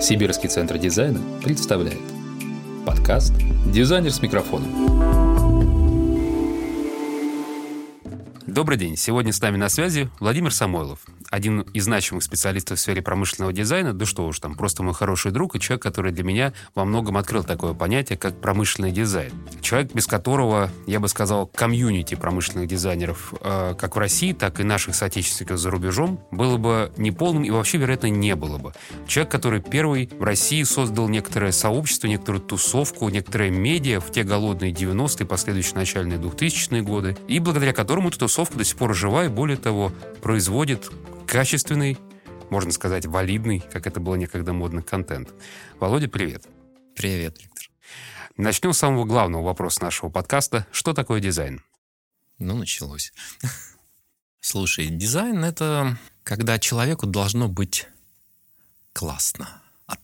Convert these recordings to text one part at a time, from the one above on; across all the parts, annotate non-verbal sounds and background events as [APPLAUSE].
Сибирский центр дизайна представляет подкаст «Дизайнер с микрофоном». Добрый день. Сегодня с нами на связи Владимир Самойлов, один из значимых специалистов в сфере промышленного дизайна, да что уж там, просто мой хороший друг и человек, который для меня во многом открыл такое понятие, как промышленный дизайн. Человек, без которого, я бы сказал, комьюнити промышленных дизайнеров, э, как в России, так и наших соотечественников за рубежом, было бы неполным и вообще, вероятно, не было бы. Человек, который первый в России создал некоторое сообщество, некоторую тусовку, некоторые медиа в те голодные 90-е, последующие начальные 2000-е годы, и благодаря которому эта тусовка до сих пор жива и, более того, производит качественный, можно сказать, валидный, как это было некогда модно, контент. Володя, привет. Привет, Виктор. Начнем с самого главного вопроса нашего подкаста. Что такое дизайн? Ну, началось. [LAUGHS] Слушай, дизайн — это когда человеку должно быть классно от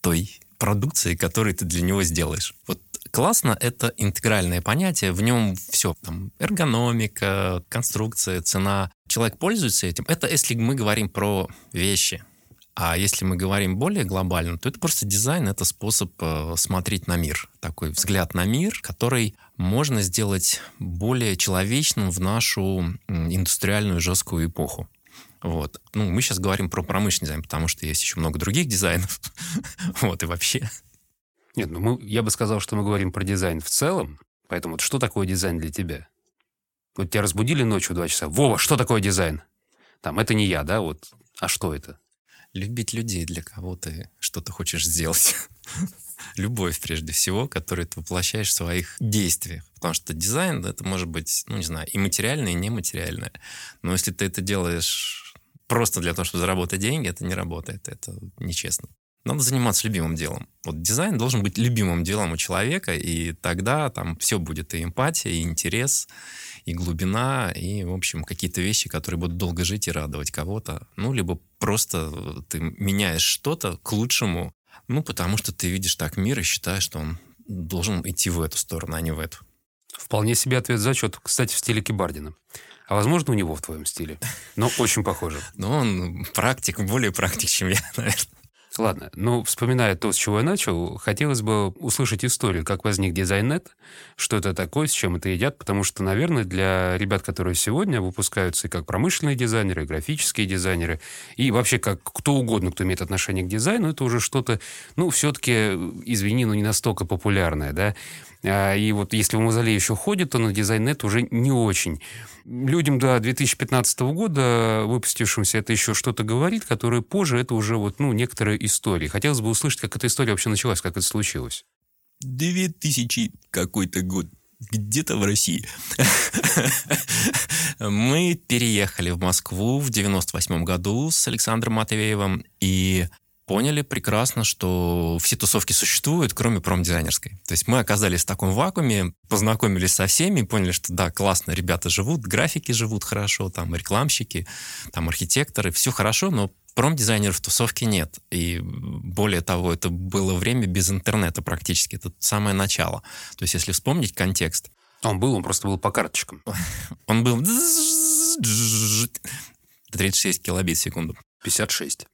той продукции, которую ты для него сделаешь. Вот классно — это интегральное понятие, в нем все, там, эргономика, конструкция, цена. Человек пользуется этим. Это если мы говорим про вещи. А если мы говорим более глобально, то это просто дизайн, это способ э, смотреть на мир. Такой взгляд на мир, который можно сделать более человечным в нашу индустриальную жесткую эпоху. Вот. Ну, мы сейчас говорим про промышленный дизайн, потому что есть еще много других дизайнов. [LAUGHS] вот, и вообще. Нет, ну мы, я бы сказал, что мы говорим про дизайн в целом. Поэтому вот что такое дизайн для тебя? Вот тебя разбудили ночью 2 часа. Вова, что такое дизайн? Там, это не я, да? Вот. А что это? Любить людей, для кого ты что-то хочешь сделать. [LAUGHS] Любовь, прежде всего, которую ты воплощаешь в своих действиях. Потому что дизайн, это может быть, ну, не знаю, и материальное, и нематериальное. Но если ты это делаешь просто для того, чтобы заработать деньги, это не работает, это нечестно. Надо заниматься любимым делом. Вот дизайн должен быть любимым делом у человека, и тогда там все будет и эмпатия, и интерес, и глубина, и, в общем, какие-то вещи, которые будут долго жить и радовать кого-то. Ну, либо просто ты меняешь что-то к лучшему, ну, потому что ты видишь так мир и считаешь, что он должен идти в эту сторону, а не в эту. Вполне себе ответ зачет. Кстати, в стиле Кибардина. А возможно, у него в твоем стиле. Но очень похоже. [LAUGHS] Ну, он практик, более практик, чем я, [LAUGHS] наверное. Ладно, ну, вспоминая то, с чего я начал, хотелось бы услышать историю, как возник дизайн.нет, что это такое, с чем это едят, потому что, наверное, для ребят, которые сегодня выпускаются и как промышленные дизайнеры, и графические дизайнеры, и вообще как кто угодно, кто имеет отношение к дизайну, это уже что-то, ну, все-таки, извини, но не настолько популярное, да, и вот если в мавзолей еще ходит, то на дизайн.нет уже не очень. Людям до 2015 года, выпустившимся, это еще что-то говорит, которое позже это уже вот, ну, некоторые истории. Хотелось бы услышать, как эта история вообще началась, как это случилось. 2000 какой-то год где-то в России. [LAUGHS] Мы переехали в Москву в 98 году с Александром Матвеевым, и поняли прекрасно, что все тусовки существуют, кроме промдизайнерской. То есть мы оказались в таком вакууме, познакомились со всеми, поняли, что да, классно, ребята живут, графики живут хорошо, там рекламщики, там архитекторы, все хорошо, но промдизайнеров в тусовке нет. И более того, это было время без интернета практически. Это самое начало. То есть если вспомнить контекст. Он был, он просто был по карточкам. Он был [LAUGHS] 36 килобит в секунду. 56.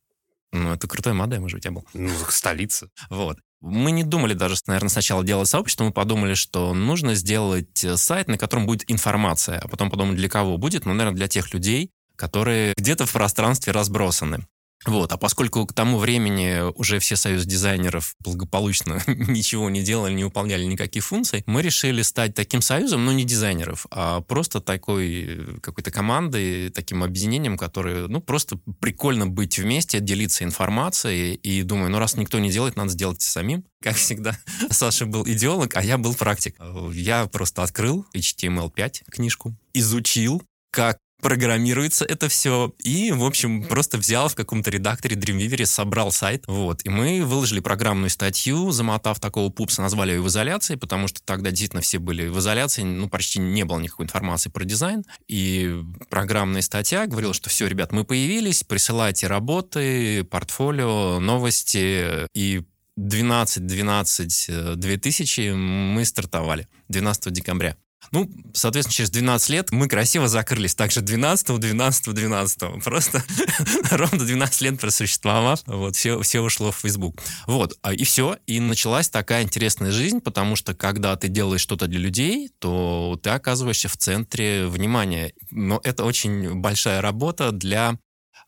Ну, это крутой модем уже у тебя был. Ну, столица. Вот. Мы не думали даже, наверное, сначала делать сообщество, мы подумали, что нужно сделать э, сайт, на котором будет информация, а потом подумали, для кого будет, ну, наверное, для тех людей, которые где-то в пространстве разбросаны. Вот, а поскольку к тому времени уже все союз дизайнеров благополучно [LAUGHS] ничего не делали, не выполняли никаких функций, мы решили стать таким союзом, но не дизайнеров, а просто такой какой-то командой, таким объединением, которое, ну, просто прикольно быть вместе, делиться информацией, и думаю, ну, раз никто не делает, надо сделать самим. Как всегда, [LAUGHS] Саша был идеолог, а я был практик. Я просто открыл HTML5 книжку, изучил, как программируется это все. И, в общем, просто взял в каком-то редакторе Dreamweaver, собрал сайт. Вот. И мы выложили программную статью, замотав такого пупса, назвали ее в изоляции, потому что тогда действительно все были в изоляции, ну, почти не было никакой информации про дизайн. И программная статья говорила, что все, ребят, мы появились, присылайте работы, портфолио, новости. И 12-12-2000 мы стартовали 12 декабря. Ну, соответственно, через 12 лет мы красиво закрылись. Также 12, 12, 12. Просто [LAUGHS] ровно 12 лет просуществовав, вот, все, все ушло в Facebook. Вот, а, и все. И началась такая интересная жизнь, потому что когда ты делаешь что-то для людей, то ты оказываешься в центре внимания. Но это очень большая работа для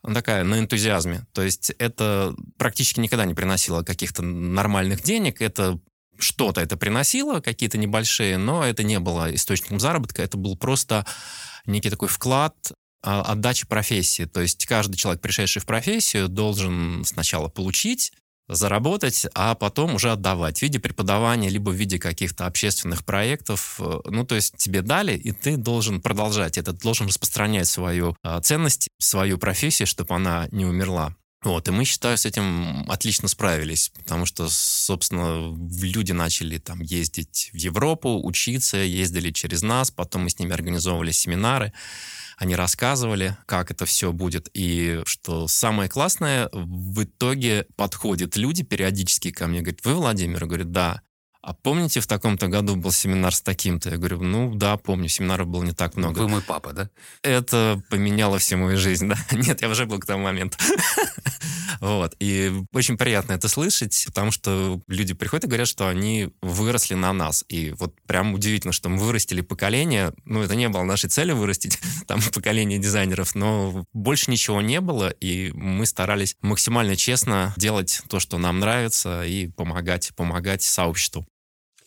ну, такая на энтузиазме. То есть это практически никогда не приносило каких-то нормальных денег. Это что-то это приносило, какие-то небольшие, но это не было источником заработка, это был просто некий такой вклад а, отдачи профессии. То есть каждый человек, пришедший в профессию, должен сначала получить, заработать, а потом уже отдавать в виде преподавания, либо в виде каких-то общественных проектов. Ну, то есть тебе дали, и ты должен продолжать это, должен распространять свою а, ценность, свою профессию, чтобы она не умерла. Вот, и мы, считаю, с этим отлично справились, потому что, собственно, люди начали там ездить в Европу, учиться, ездили через нас, потом мы с ними организовывали семинары, они рассказывали, как это все будет, и что самое классное, в итоге подходят люди периодически ко мне, говорят, вы Владимир? Я говорю, да а помните, в таком-то году был семинар с таким-то? Я говорю, ну да, помню, семинаров было не так много. Вы мой папа, да? Это поменяло всю мою жизнь, [LAUGHS] да? Нет, я уже был к тому моменту. [LAUGHS] Вот. И очень приятно это слышать, потому что люди приходят и говорят, что они выросли на нас. И вот прям удивительно, что мы вырастили поколение. Ну, это не было нашей целью вырастить [LAUGHS] там поколение дизайнеров, но больше ничего не было, и мы старались максимально честно делать то, что нам нравится, и помогать, помогать сообществу.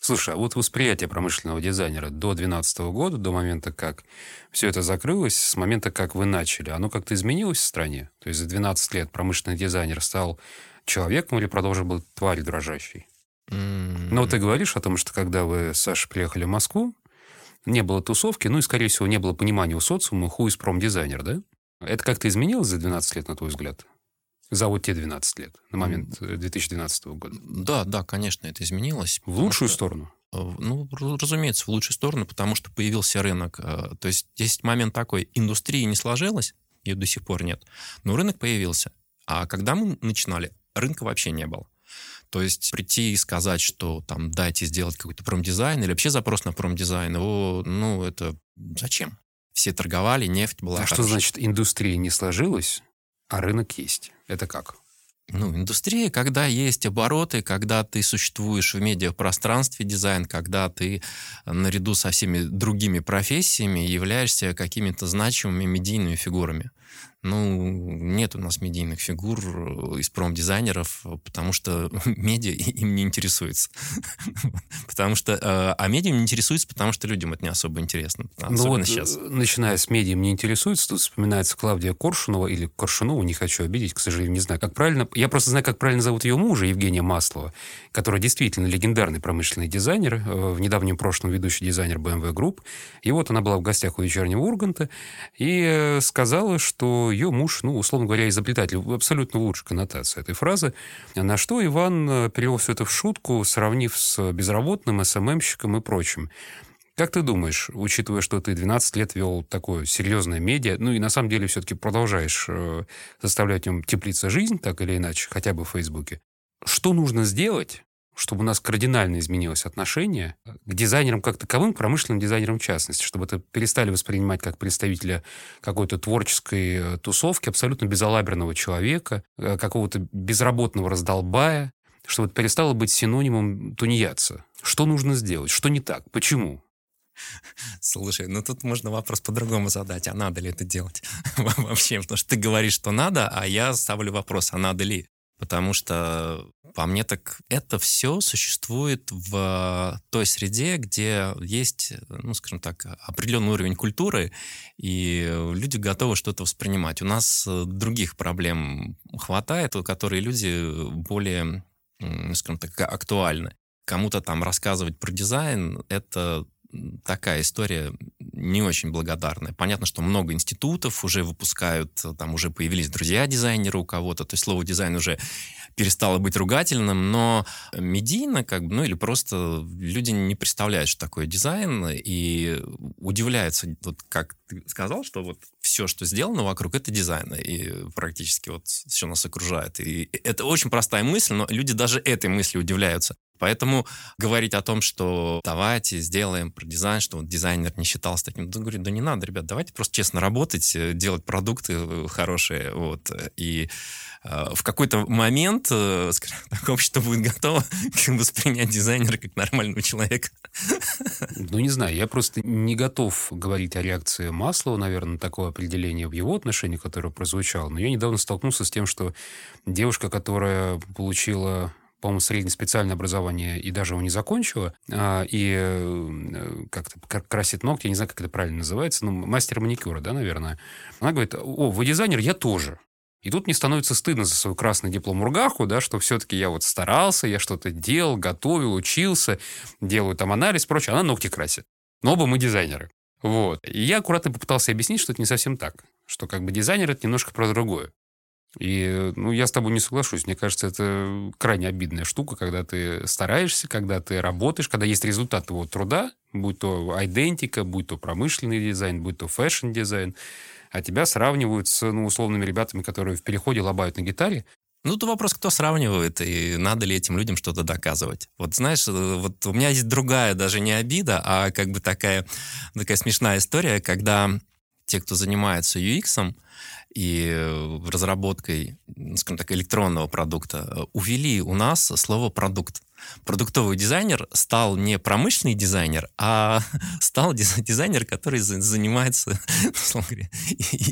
Слушай, а вот восприятие промышленного дизайнера до 2012 года, до момента, как все это закрылось, с момента, как вы начали, оно как-то изменилось в стране? То есть за 12 лет промышленный дизайнер стал человеком или продолжил быть тварью дрожащей? Mm-hmm. Но ты говоришь о том, что когда вы с Сашей приехали в Москву, не было тусовки, ну и, скорее всего, не было понимания у социума, ху из промдизайнер, да? Это как-то изменилось за 12 лет, на твой взгляд? За вот те 12 лет, на момент 2012 э, года. Да, да, конечно, это изменилось. В лучшую что, сторону? Э, ну, разумеется, в лучшую сторону, потому что появился рынок. Э, то есть есть момент такой, индустрия не сложилась, ее до сих пор нет, но рынок появился. А когда мы начинали, рынка вообще не было. То есть прийти и сказать, что там дайте сделать какой-то промдизайн или вообще запрос на промдизайн, его, ну, это зачем? Все торговали, нефть была. А хорошая. что значит индустрия не сложилась, а рынок есть? Это как? Ну, индустрия, когда есть обороты, когда ты существуешь в медиапространстве дизайн, когда ты наряду со всеми другими профессиями являешься какими-то значимыми медийными фигурами. Ну, нет у нас медийных фигур э, из промдизайнеров, потому что [LAUGHS] медиа им не интересуется. [LAUGHS] потому что... Э, а медиа не интересуется, потому что людям это не особо интересно. Ну вот, сейчас. Э, начиная с медиа не интересуется, тут вспоминается Клавдия Коршунова или Коршунова, не хочу обидеть, к сожалению, не знаю, как правильно. Я просто знаю, как правильно зовут ее мужа, Евгения Маслова, которая действительно легендарный промышленный дизайнер, в недавнем прошлом ведущий дизайнер BMW Group. И вот она была в гостях у вечернего Урганта и сказала, что ее муж, ну, условно говоря, изобретатель. Абсолютно лучшая коннотация этой фразы. На что Иван э, перевел все это в шутку, сравнив с безработным, СММщиком и прочим. Как ты думаешь, учитывая, что ты 12 лет вел такое серьезное медиа, ну и на самом деле все-таки продолжаешь э, заставлять нем теплиться жизнь, так или иначе, хотя бы в Фейсбуке, что нужно сделать, чтобы у нас кардинально изменилось отношение к дизайнерам как таковым, к промышленным дизайнерам в частности, чтобы это перестали воспринимать как представителя какой-то творческой э, тусовки, абсолютно безалаберного человека, э, какого-то безработного раздолбая, чтобы это перестало быть синонимом тунеядца. Что нужно сделать? Что не так? Почему? Слушай, ну тут можно вопрос по-другому задать, а надо ли это делать [LAUGHS] вообще? Потому что ты говоришь, что надо, а я ставлю вопрос, а надо ли? Потому что, по мне, так это все существует в той среде, где есть, ну, скажем так, определенный уровень культуры, и люди готовы что-то воспринимать. У нас других проблем хватает, которые люди более, скажем так, актуальны. Кому-то там рассказывать про дизайн — это такая история не очень благодарная. Понятно, что много институтов уже выпускают, там уже появились друзья-дизайнеры у кого-то, то есть слово дизайн уже перестало быть ругательным, но медийно, как бы, ну или просто люди не представляют, что такое дизайн, и удивляются, вот как ты сказал, что вот все, что сделано вокруг, это дизайн. И практически вот все нас окружает. И это очень простая мысль, но люди даже этой мысли удивляются. Поэтому говорить о том, что давайте сделаем про дизайн, что вот дизайнер не считался таким, да, говорю, да не надо, ребят, давайте просто честно работать, э, делать продукты э, хорошие, вот, и э, в какой-то момент, э, скажем так, [LAUGHS] общество будет готово [LAUGHS] воспринять дизайнера как нормального человека. [LAUGHS] Ну, не знаю, я просто не готов говорить о реакции Маслова, наверное, на такое определение в его отношении, которое прозвучало, но я недавно столкнулся с тем, что девушка, которая получила по-моему, среднее специальное образование и даже его не закончила, а, и э, как-то красит ногти, я не знаю, как это правильно называется, ну, мастер маникюра, да, наверное. Она говорит, о, вы дизайнер, я тоже. И тут мне становится стыдно за свой красный диплом Ургаху, да, что все-таки я вот старался, я что-то делал, готовил, учился, делаю там анализ, прочее. Она ногти красит. Но оба мы дизайнеры. Вот. И я аккуратно попытался объяснить, что это не совсем так. Что как бы дизайнер — это немножко про другое. И, ну, я с тобой не соглашусь. Мне кажется, это крайне обидная штука, когда ты стараешься, когда ты работаешь, когда есть результат твоего труда, будь то айдентика, будь то промышленный дизайн, будь то фэшн-дизайн, а тебя сравнивают с, ну, условными ребятами, которые в переходе лабают на гитаре, ну, то вопрос, кто сравнивает, и надо ли этим людям что-то доказывать. Вот знаешь, вот у меня есть другая даже не обида, а как бы такая, такая смешная история, когда те, кто занимается UX, и э, разработкой, скажем так, электронного продукта, э, увели у нас слово «продукт» продуктовый дизайнер стал не промышленный дизайнер, а [LAUGHS] стал дизайнер, который занимается [LAUGHS] говоря,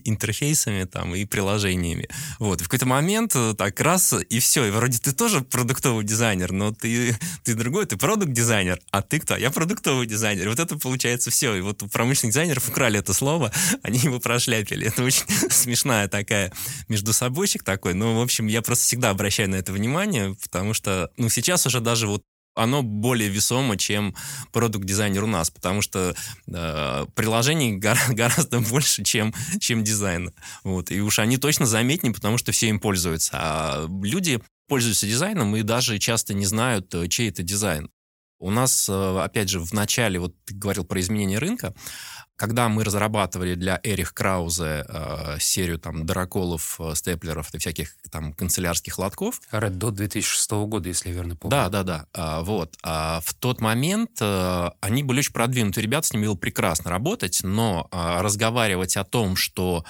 интерфейсами там, и приложениями. Вот. в какой-то момент э, так раз, и все. И вроде ты тоже продуктовый дизайнер, но ты, ты другой, ты продукт-дизайнер. А ты кто? Я продуктовый дизайнер. И вот это получается все. И вот промышленных дизайнеров украли это слово, [LAUGHS] они его прошляпили. Это очень смешная такая между собойщик такой. Ну, в общем, я просто всегда обращаю на это внимание, потому что, ну, сейчас уже даже даже вот оно более весомо, чем продукт-дизайнер у нас, потому что э, приложений гора- [LAUGHS] гораздо больше, чем, чем дизайн. Вот. И уж они точно заметнее, потому что все им пользуются. А люди пользуются дизайном и даже часто не знают, э, чей это дизайн. У нас, э, опять же, в начале, вот ты говорил про изменение рынка, когда мы разрабатывали для Эрих Краузе э, серию там драколов, э, степлеров и всяких там канцелярских лотков... Red Dot 2006 года, если я верно помню. Да, да, да. А, вот. А в тот момент э, они были очень продвинутые ребята, с ними было прекрасно работать, но э, разговаривать о том, что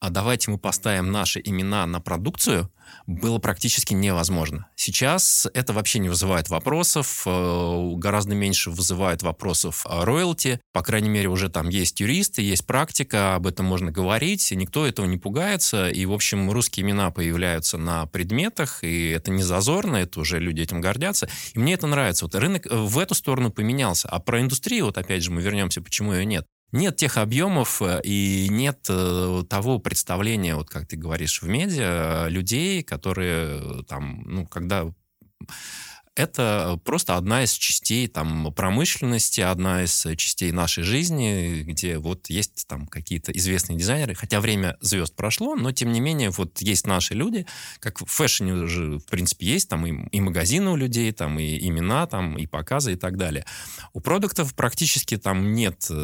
а давайте мы поставим наши имена на продукцию, было практически невозможно. Сейчас это вообще не вызывает вопросов, э, гораздо меньше вызывает вопросов роялти. По крайней мере, уже там есть юристы, есть практика, об этом можно говорить, и никто этого не пугается. И, в общем, русские имена появляются на предметах, и это не зазорно, это уже люди этим гордятся. И мне это нравится. Вот рынок в эту сторону поменялся. А про индустрию, вот опять же, мы вернемся, почему ее нет нет тех объемов э, и нет э, того представления, вот как ты говоришь, в медиа, людей, которые э, там, ну, когда это просто одна из частей там, промышленности, одна из частей нашей жизни, где вот есть там какие-то известные дизайнеры, хотя время звезд прошло, но тем не менее вот есть наши люди, как в фэшне уже в принципе есть там и, и магазины у людей, там и имена, там и показы и так далее. У продуктов практически там нет э,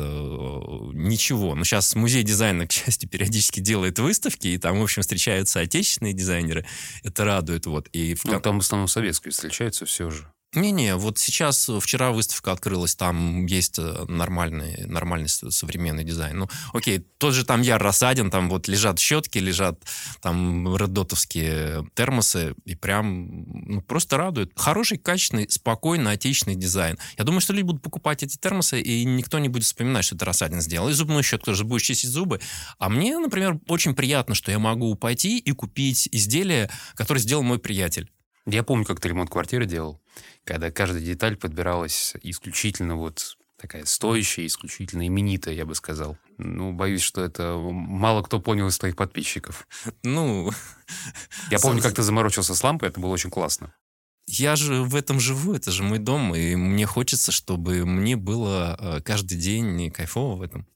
ничего. Но сейчас музей дизайна, к счастью, периодически делает выставки, и там, в общем, встречаются отечественные дизайнеры. Это радует. Вот. И в... Ну, там в основном советские встречаются все же. Не-не, вот сейчас, э, вчера выставка открылась, там есть э, нормальный, нормальный современный дизайн. Ну, окей, тот же там Яр Рассадин, там вот лежат щетки, лежат там реддотовские термосы, и прям ну, просто радует. Хороший, качественный, спокойный, отечественный дизайн. Я думаю, что люди будут покупать эти термосы, и никто не будет вспоминать, что это Рассадин сделал. И зубную щетку тоже будешь чистить зубы. А мне, например, очень приятно, что я могу пойти и купить изделие, которое сделал мой приятель. Я помню, как ты ремонт квартиры делал, когда каждая деталь подбиралась исключительно вот такая стоящая, исключительно именитая, я бы сказал. Ну, боюсь, что это мало кто понял из твоих подписчиков. Ну... Я помню, как ты заморочился с лампой, это было очень классно. Я же в этом живу, это же мой дом, и мне хочется, чтобы мне было э, каждый день кайфово в этом.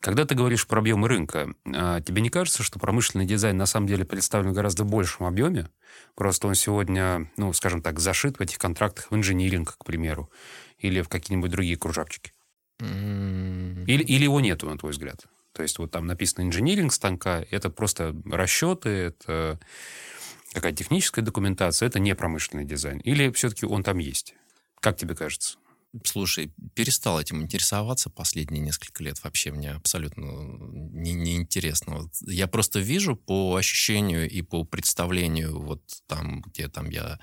Когда ты говоришь про объемы рынка, а, тебе не кажется, что промышленный дизайн на самом деле представлен в гораздо большем объеме? Просто он сегодня, ну, скажем так, зашит в этих контрактах в инжиниринг, к примеру, или в какие-нибудь другие кружавчики? Mm. Или, или его нету, на твой взгляд? То есть вот там написано инжиниринг станка, это просто расчеты, это какая техническая документация, это не промышленный дизайн. Или все-таки он там есть? Как тебе кажется? Слушай, перестал этим интересоваться последние несколько лет. Вообще мне абсолютно не, не интересно. Я просто вижу по ощущению и по представлению, вот там, где там я,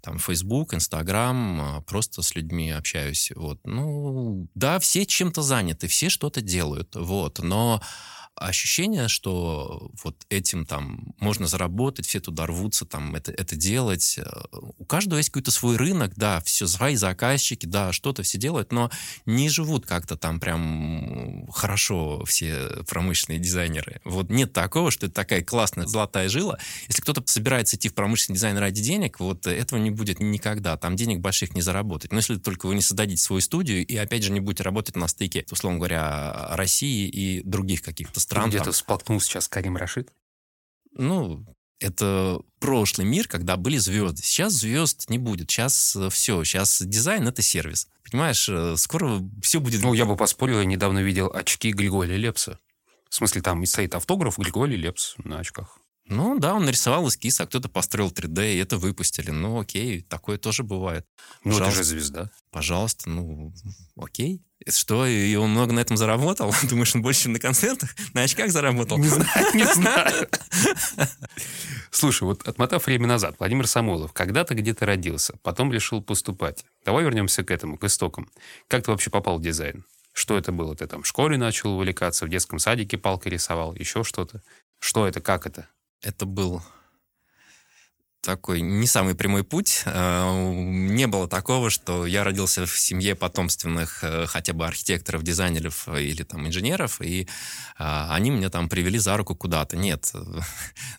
там Facebook, Instagram, а, просто с людьми общаюсь. Вот, ну, да, все чем-то заняты, все что-то делают, вот, но ощущение, что вот этим там можно заработать, все туда рвутся, там это, это делать. У каждого есть какой-то свой рынок, да, все свои заказчики, да, что-то все делают, но не живут как-то там прям хорошо все промышленные дизайнеры. Вот нет такого, что это такая классная золотая жила. Если кто-то собирается идти в промышленный дизайн ради денег, вот этого не будет никогда. Там денег больших не заработать. Но если только вы не создадите свою студию и, опять же, не будете работать на стыке, условно говоря, России и других каких-то стран. Где-то споткнулся сейчас Карим Рашид? Ну, это прошлый мир, когда были звезды. Сейчас звезд не будет. Сейчас э, все. Сейчас дизайн — это сервис. Понимаешь, э, скоро все будет... Ну, я бы поспорил, я недавно видел очки Григория Лепса. В смысле, там и стоит автограф Григорий Лепс на очках. Ну да, он нарисовал эскиз, а кто-то построил 3D, и это выпустили. Ну окей, такое тоже бывает. Ну Пожалуйста. это же звезда. Пожалуйста, ну окей. Что, и он много на этом заработал? [LAUGHS] Думаешь, он больше на концертах, на очках заработал? Не знаю, не [LAUGHS] знаю. Слушай, вот отмотав время назад, Владимир Самойлов когда-то где-то родился, потом решил поступать. Давай вернемся к этому, к истокам. Как ты вообще попал в дизайн? Что это было? Ты там в школе начал увлекаться, в детском садике палкой рисовал, еще что-то? Что это, как это? Это был такой не самый прямой путь. Э, не было такого, что я родился в семье потомственных э, хотя бы архитекторов, дизайнеров или там инженеров, и э, они меня там привели за руку куда-то. Нет. [LAUGHS]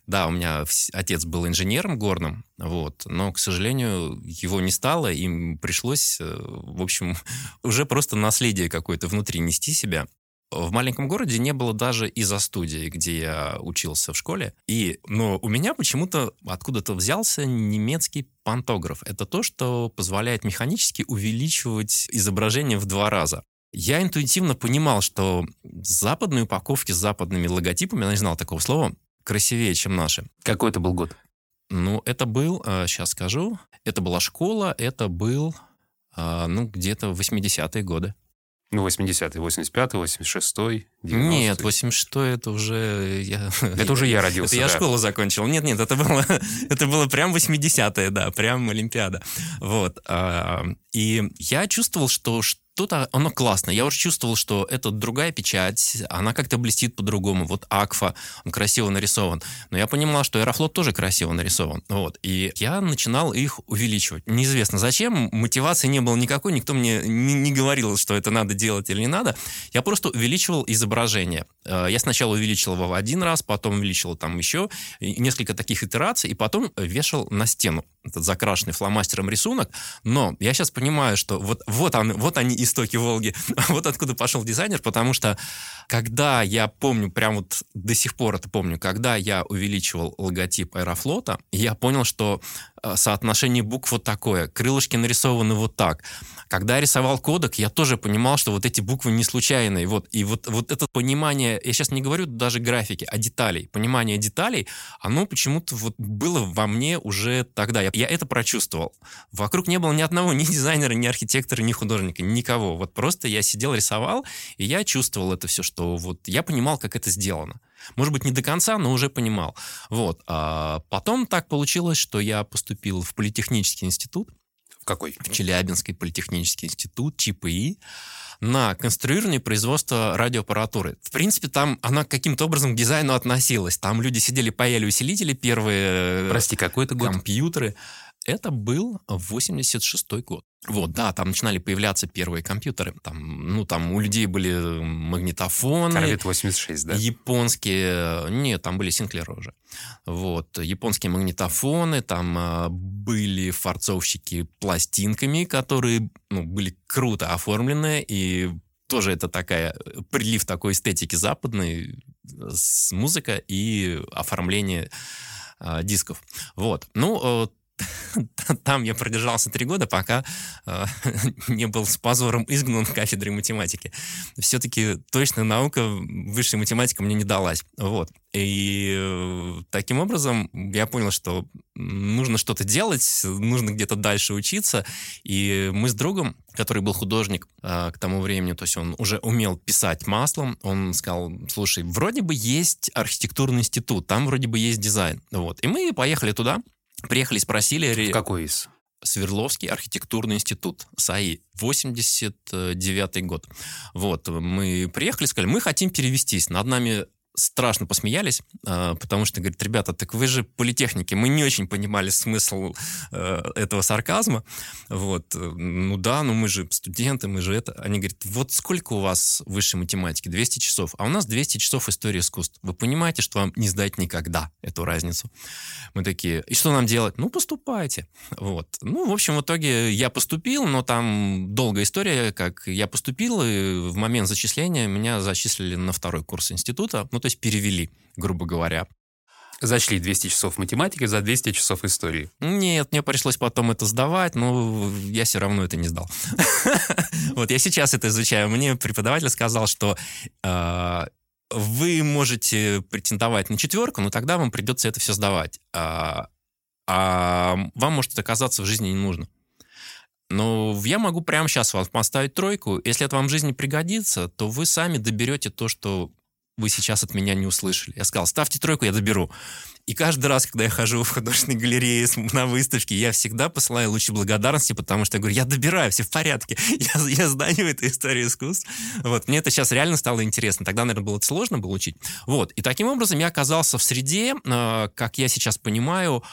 Да, у меня отец был инженером горным, вот, но, к сожалению, его не стало, им пришлось, в общем, [LAUGHS] уже просто наследие какое-то внутри нести себя. В маленьком городе не было даже из-за студии, где я учился в школе. И, но у меня почему-то откуда-то взялся немецкий пантограф. Это то, что позволяет механически увеличивать изображение в два раза. Я интуитивно понимал, что западные упаковки с западными логотипами, я не знал такого слова, красивее, чем наши. Какой это был год? Ну, это был, сейчас э, скажу, это была школа, это был, э, ну, где-то 80-е годы. Ну, 80-й, 85-й, 86-й, 90-й. Нет, 86-й это уже... Я... [LAUGHS] Это уже я родился, Это я школу закончил. Нет, нет, это было, [LAUGHS] это было прям 80-е, да, прям Олимпиада. Вот. А, и я чувствовал, что что-то, оно классно. Я уже чувствовал, что это другая печать, она как-то блестит по-другому. Вот Акфа, он красиво нарисован. Но я понимал, что Аэрофлот тоже красиво нарисован. Вот. И я начинал их увеличивать. Неизвестно зачем, мотивации не было никакой, никто мне не, не говорил, что это надо делать или не надо. Я просто увеличивал изображение. Э, я сначала увеличил его в один раз, потом увеличил там еще несколько таких итераций, и потом вешал на стену этот закрашенный фломастером рисунок. Но я сейчас понимаю, что вот, вот, он, вот они истоки Волги. [LAUGHS] вот откуда пошел дизайнер, потому что когда я помню, прям вот до сих пор это помню, когда я увеличивал логотип Аэрофлота, я понял, что соотношение букв вот такое. Крылышки нарисованы вот так. Когда я рисовал кодек, я тоже понимал, что вот эти буквы не случайные. Вот, и вот, вот это понимание, я сейчас не говорю даже графики, а деталей. Понимание деталей, оно почему-то вот было во мне уже тогда. Я, я это прочувствовал. Вокруг не было ни одного ни дизайнера, ни архитектора, ни художника, никого. Вот просто я сидел, рисовал, и я чувствовал это все, что вот я понимал, как это сделано. Может быть, не до конца, но уже понимал. Вот. А потом так получилось, что я поступил в политехнический институт. В какой? В Челябинский политехнический институт, ЧПИ на конструирование и производство радиоаппаратуры. В принципе, там она каким-то образом к дизайну относилась. Там люди сидели, паяли усилители первые. Прости, какой это год? Компьютеры. Это был 86-й год. Вот, да, там начинали появляться первые компьютеры. Там, ну, там у людей были магнитофоны. Корвет 86, да? Японские... Нет, там были Синклеры уже. Вот, японские магнитофоны, там э, были фарцовщики пластинками, которые, ну, были круто оформлены, и тоже это такая прилив такой эстетики западной с музыка и оформление э, дисков. Вот. Ну, э, [LAUGHS] там я продержался три года, пока э, [LAUGHS] не был с позором изгнан кафедры математики. Все-таки точная наука, высшая математика мне не далась. Вот. И э, таким образом я понял, что нужно что-то делать, нужно где-то дальше учиться. И мы с другом, который был художник э, к тому времени, то есть он уже умел писать маслом, он сказал, слушай, вроде бы есть архитектурный институт, там вроде бы есть дизайн. Вот. И мы поехали туда, Приехали, спросили... В какой из? Свердловский архитектурный институт, САИ, 89 год. Вот, мы приехали, сказали, мы хотим перевестись. Над нами страшно посмеялись, а, потому что, говорит, ребята, так вы же политехники, мы не очень понимали смысл э, этого сарказма. Вот. Ну да, ну мы же студенты, мы же это. Они говорят, вот сколько у вас высшей математики? 200 часов. А у нас 200 часов истории искусств. Вы понимаете, что вам не сдать никогда эту разницу? Мы такие, и что нам делать? Ну, поступайте. Вот. Ну, в общем, в итоге я поступил, но там долгая история, как я поступил, и в момент зачисления меня зачислили на второй курс института. Ну, то есть перевели, грубо говоря. Зачли 200 часов математики за 200 часов истории. Нет, мне пришлось потом это сдавать, но я все равно это не сдал. [LAUGHS] Вот я сейчас это изучаю. Мне преподаватель сказал, что а, вы можете претендовать на четверку, но тогда вам придется это все сдавать. А, а вам может это оказаться в жизни не нужно. Но я могу прямо сейчас вам поставить тройку. Если это вам в жизни пригодится, то вы сами доберете то, что вы сейчас от меня не услышали. Я сказал, ставьте тройку, я доберу. И каждый раз, когда я хожу в художественной галерее на выставке, я всегда посылаю лучи благодарности, потому что я говорю, я добираю, все в порядке. [LAUGHS] Я, я знаю эту историю искусств. Вот. Мне это сейчас реально стало интересно. Тогда, наверное, было сложно было учить. Вот. И таким образом я оказался в среде, э, как я сейчас понимаю,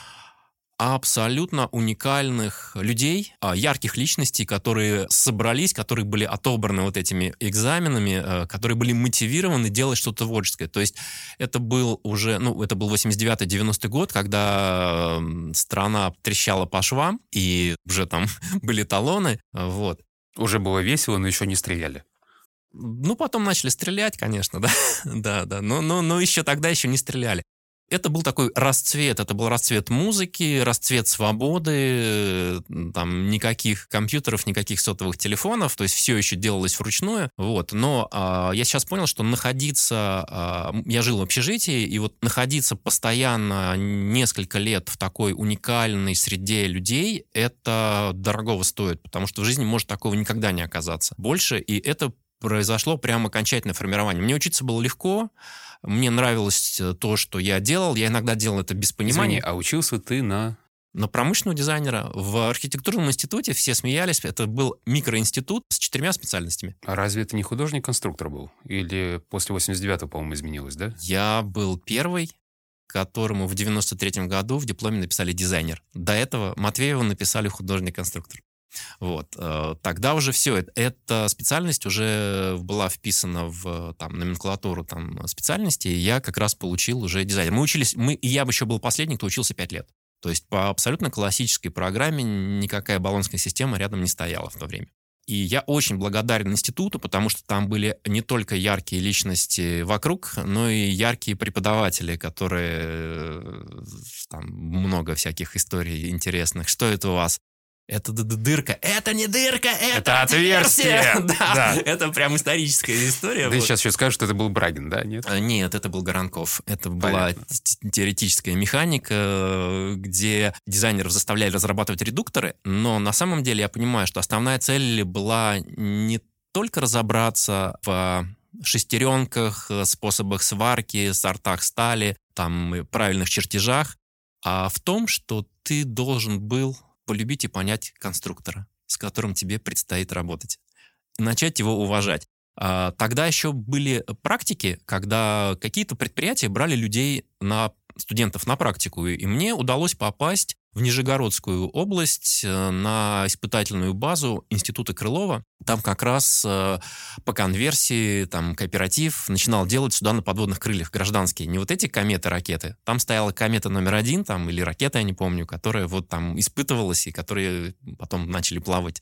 абсолютно уникальных людей, а, ярких личностей, которые собрались, которые были отобраны вот этими экзаменами, э, которые были мотивированы делать что-то творческое. То есть это был уже, ну, это был 89-90 год, когда страна трещала по швам, и уже там [LAUGHS] были талоны, вот. Уже было весело, но еще не стреляли. Ну, потом начали стрелять, конечно, [LAUGHS] да, да, да, но, но, но еще тогда еще не стреляли это был такой расцвет, это был расцвет музыки, расцвет свободы, там никаких компьютеров, никаких сотовых телефонов, то есть все еще делалось вручную, вот. Но а, я сейчас понял, что находиться, а, я жил в общежитии, и вот находиться постоянно несколько лет в такой уникальной среде людей, это дорогого стоит, потому что в жизни может такого никогда не оказаться больше, и это произошло прямо окончательное формирование. Мне учиться было легко, мне нравилось э, то, что я делал. Я иногда делал это без понимания. Извини, а учился ты на на промышленного дизайнера. В архитектурном институте все смеялись. Это был микроинститут с четырьмя специальностями. А разве это не художник-конструктор был? Или после 89-го, по-моему, изменилось, да? Я был первый, которому в 93-м году в дипломе написали дизайнер. До этого Матвеева написали художник-конструктор. Вот. Э, тогда уже все, эта специальность уже была вписана в там, номенклатуру там, специальностей, и я как раз получил уже дизайн. Мы учились, мы, я бы еще был последний, кто учился 5 лет. То есть по абсолютно классической программе никакая баллонская система рядом не стояла в то время. И я очень благодарен институту, потому что там были не только яркие личности вокруг, но и яркие преподаватели, которые э, там много всяких историй интересных. Что это у вас? Это дырка. Это не дырка, это, это отверстие. [LAUGHS] да, да. Это прям историческая история. Ты вот. сейчас еще скажешь, что это был Брагин, да? Нет? А, нет, это был Горанков. Это Понятно. была теоретическая механика, где дизайнеров заставляли разрабатывать редукторы, но на самом деле я понимаю, что основная цель была не только разобраться в шестеренках, способах сварки, сортах стали, там правильных чертежах, а в том, что ты должен был полюбить и понять конструктора, с которым тебе предстоит работать. И начать его уважать. А, тогда еще были практики, когда какие-то предприятия брали людей на студентов на практику, и мне удалось попасть в Нижегородскую область э, на испытательную базу Института Крылова. Там как раз э, по конверсии, там кооператив начинал делать сюда на подводных крыльях гражданские. Не вот эти кометы-ракеты. Там стояла комета номер один, там, или ракета, я не помню, которая вот там испытывалась и которые потом начали плавать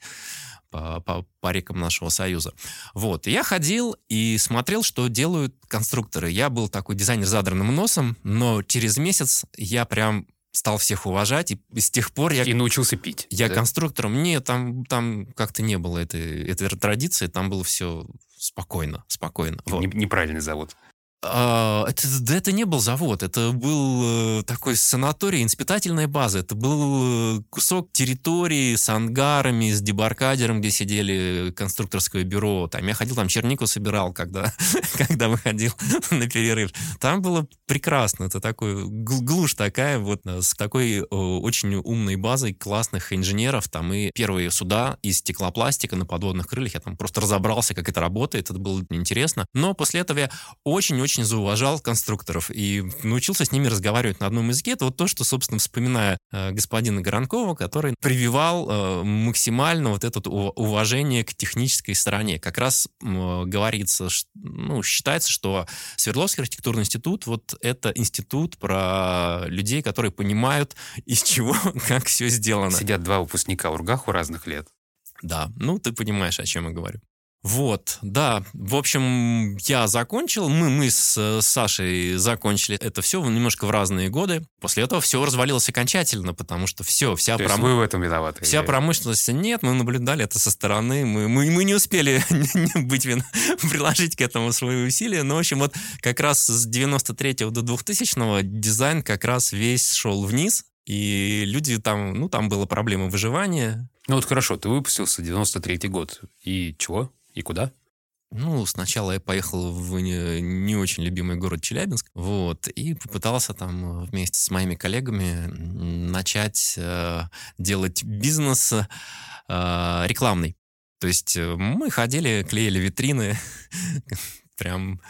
по, по, по рекам нашего Союза. Вот. И я ходил и смотрел, что делают конструкторы. Я был такой дизайнер с задранным носом, но через месяц я прям стал всех уважать, и с тех пор я... И научился пить. Я да? конструктором. Нет, там, там как-то не было этой, этой традиции, там было все спокойно, спокойно. Вот. Неправильный завод. А, это, это не был завод, это был э, такой санаторий, инспитательная база. Это был э, кусок территории с ангарами, с дебаркадером, где сидели конструкторское бюро. Там я ходил, там чернику собирал, когда, [LAUGHS] когда выходил [LAUGHS] на перерыв. Там было прекрасно. Это такой глушь такая, вот э, с такой очень умной базой классных инженеров. Там и первые суда из стеклопластика на подводных крыльях. Я там просто разобрался, как это работает. Это было интересно. Но после этого я очень-очень очень зауважал конструкторов и научился с ними разговаривать на одном языке. Это вот то, что, собственно, вспоминая э, господина Горанкова, который прививал э, максимально вот это уважение к технической стороне. Как раз э, говорится, ну, считается, что Свердловский архитектурный институт вот это институт про людей, которые понимают, из чего, [LAUGHS] как все сделано. Сидят два выпускника Ургаху разных лет. Да, ну ты понимаешь, о чем я говорю. Вот, да. В общем, я закончил. Мы, мы с Сашей закончили это все немножко в разные годы. После этого все развалилось окончательно, потому что все, вся То пром... вы в этом виноваты? Вся или... промышленность нет, мы наблюдали это со стороны. Мы, мы, мы не успели [LAUGHS] быть вин... [LAUGHS] приложить к этому свои усилия. Но, в общем, вот как раз с 93 до 2000 дизайн как раз весь шел вниз. И люди там, ну, там была проблема выживания. Ну вот хорошо, ты выпустился 93 год. И чего? И куда? Ну, сначала я поехал в не, очень любимый город Челябинск, вот, и попытался там вместе с моими коллегами начать э, делать бизнес э, рекламный. То есть э, мы ходили, клеили витрины, [LAUGHS] прям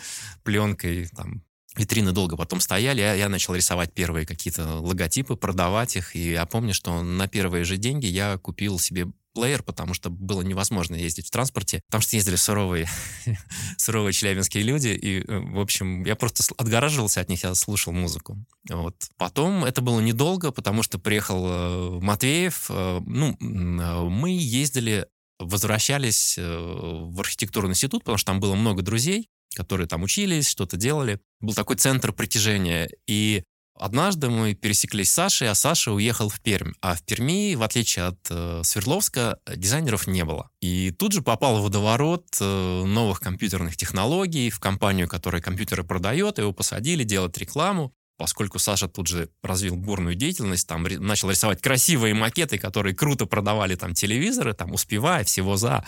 пленкой, там, витрины долго потом стояли, я, я начал рисовать первые какие-то логотипы, продавать их, и я помню, что на первые же деньги я купил себе плеер, потому что было невозможно ездить в транспорте, потому что ездили суровые, [LAUGHS] суровые челябинские люди, и, э, в общем, я просто отгораживался от них, я слушал музыку. Вот. Потом это было недолго, потому что приехал э, Матвеев, э, ну, мы ездили, возвращались в архитектурный институт, потому что там было много друзей, которые там учились, что-то делали. Был такой центр притяжения. И Однажды мы пересеклись с Сашей, а Саша уехал в Пермь. А в Перми, в отличие от э, Свердловска, дизайнеров не было. И тут же попал в водоворот э, новых компьютерных технологий в компанию, которая компьютеры продает. Его посадили делать рекламу поскольку Саша тут же развил бурную деятельность, там начал рисовать красивые макеты, которые круто продавали там телевизоры, там успевая, всего за,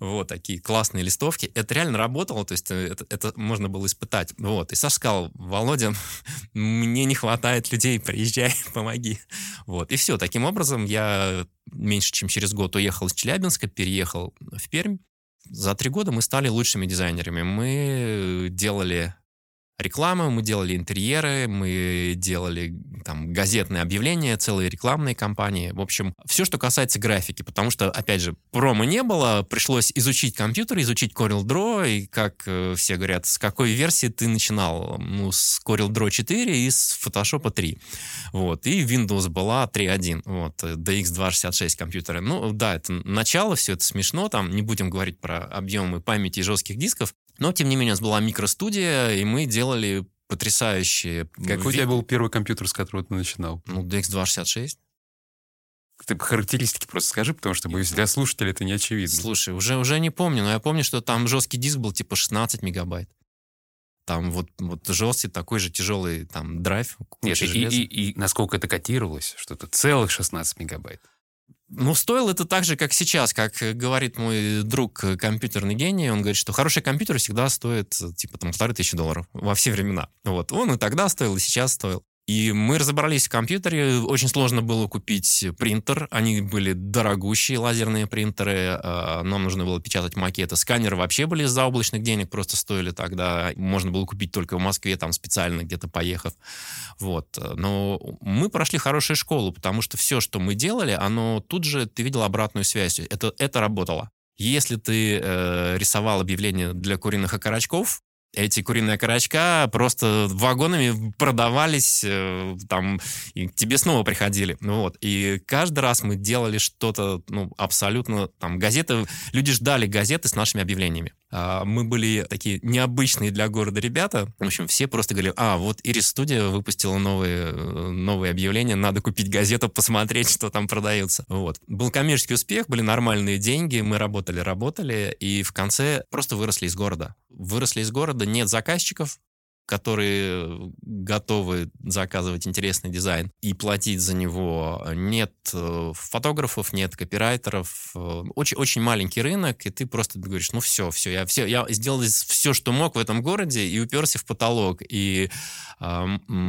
вот такие классные листовки. Это реально работало, то есть э, это, это можно было испытать. Вот. И Саша сказал, Володя, [LAUGHS] мне не хватает людей, приезжай, [LAUGHS] помоги. Вот. И все, таким образом я меньше чем через год уехал из Челябинска, переехал в Пермь. За три года мы стали лучшими дизайнерами. Мы делали рекламы, мы делали интерьеры, мы делали там газетные объявления, целые рекламные кампании. В общем, все, что касается графики, потому что, опять же, промо не было, пришлось изучить компьютер, изучить Corel Draw, и, как э, все говорят, с какой версии ты начинал? Ну, с Corel Draw 4 и с Photoshop 3. Вот, и Windows была 3.1, вот, DX266 компьютеры. Ну, да, это начало, все это смешно, там, не будем говорить про объемы памяти и жестких дисков, но, тем не менее, у нас была микростудия, и мы делали потрясающие... Какой у тебя был первый компьютер, с которого ты начинал? Ну, DX266. Ты характеристики просто скажи, потому что для слушателей это не очевидно. Слушай, уже, уже не помню, но я помню, что там жесткий диск был типа 16 мегабайт. Там вот, вот жесткий такой же тяжелый там драйв. Нет, и, и, и, и насколько это котировалось, что это целых 16 мегабайт. Ну, стоило это так же, как сейчас, как говорит мой друг э, компьютерный гений, он говорит, что хороший компьютер всегда стоит, э, типа, там, полторы тысячи долларов во все времена. Вот, он и тогда стоил, и сейчас стоил. И мы разобрались в компьютере. Очень сложно было купить принтер. Они были дорогущие лазерные принтеры. А, нам нужно было печатать макеты. Сканеры вообще были за облачных денег, просто стоили тогда. Можно было купить только в Москве, там специально где-то поехав. Вот. Но мы прошли хорошую школу, потому что все, что мы делали, оно тут же, ты видел обратную связь. Это, это работало. Если ты э, рисовал объявление для куриных окорочков, эти куриные окорочка просто вагонами продавались, э, там, и к тебе снова приходили. Ну вот. И каждый раз мы делали что-то, ну, абсолютно, там, газеты, люди ждали газеты с нашими объявлениями. А, мы были такие необычные для города ребята. В общем, все просто говорили, а, вот Ирис Студия выпустила новые, новые объявления, надо купить газету, посмотреть, что там продается. Вот. Был коммерческий успех, были нормальные деньги, мы работали, работали, и в конце просто выросли из города. Выросли из города, нет заказчиков, которые готовы заказывать интересный дизайн и платить за него. Нет э, фотографов, нет копирайтеров. Э, очень, очень маленький рынок, и ты просто говоришь, ну все, все, я, все, я сделал все, что мог в этом городе, и уперся в потолок. И, э,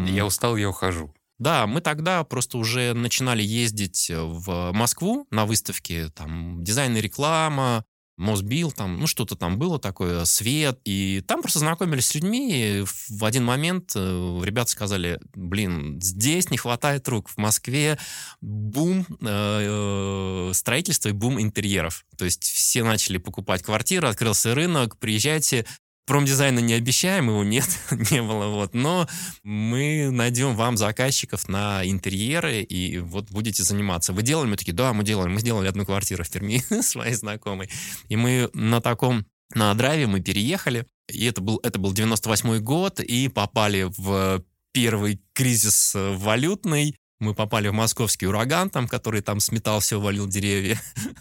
я устал, я ухожу. Да, мы тогда просто уже начинали ездить в Москву на выставки, там дизайн и реклама, Мосбил, там, ну, что-то там было такое, свет. И там просто знакомились с людьми, и в один момент э, ребята сказали, блин, здесь не хватает рук. В Москве бум э, строительства и бум интерьеров. То есть все начали покупать квартиры, открылся рынок, приезжайте, промдизайна не обещаем, его нет, [LAUGHS] не было, вот, но мы найдем вам заказчиков на интерьеры, и вот будете заниматься. Вы делали? Мы такие, да, мы делали. Мы сделали одну квартиру в Перми [LAUGHS] своей знакомой. И мы на таком, на драйве мы переехали, и это был, это был 98 год, и попали в первый кризис валютный, мы попали в московский ураган, там, который там сметал все, валил деревья.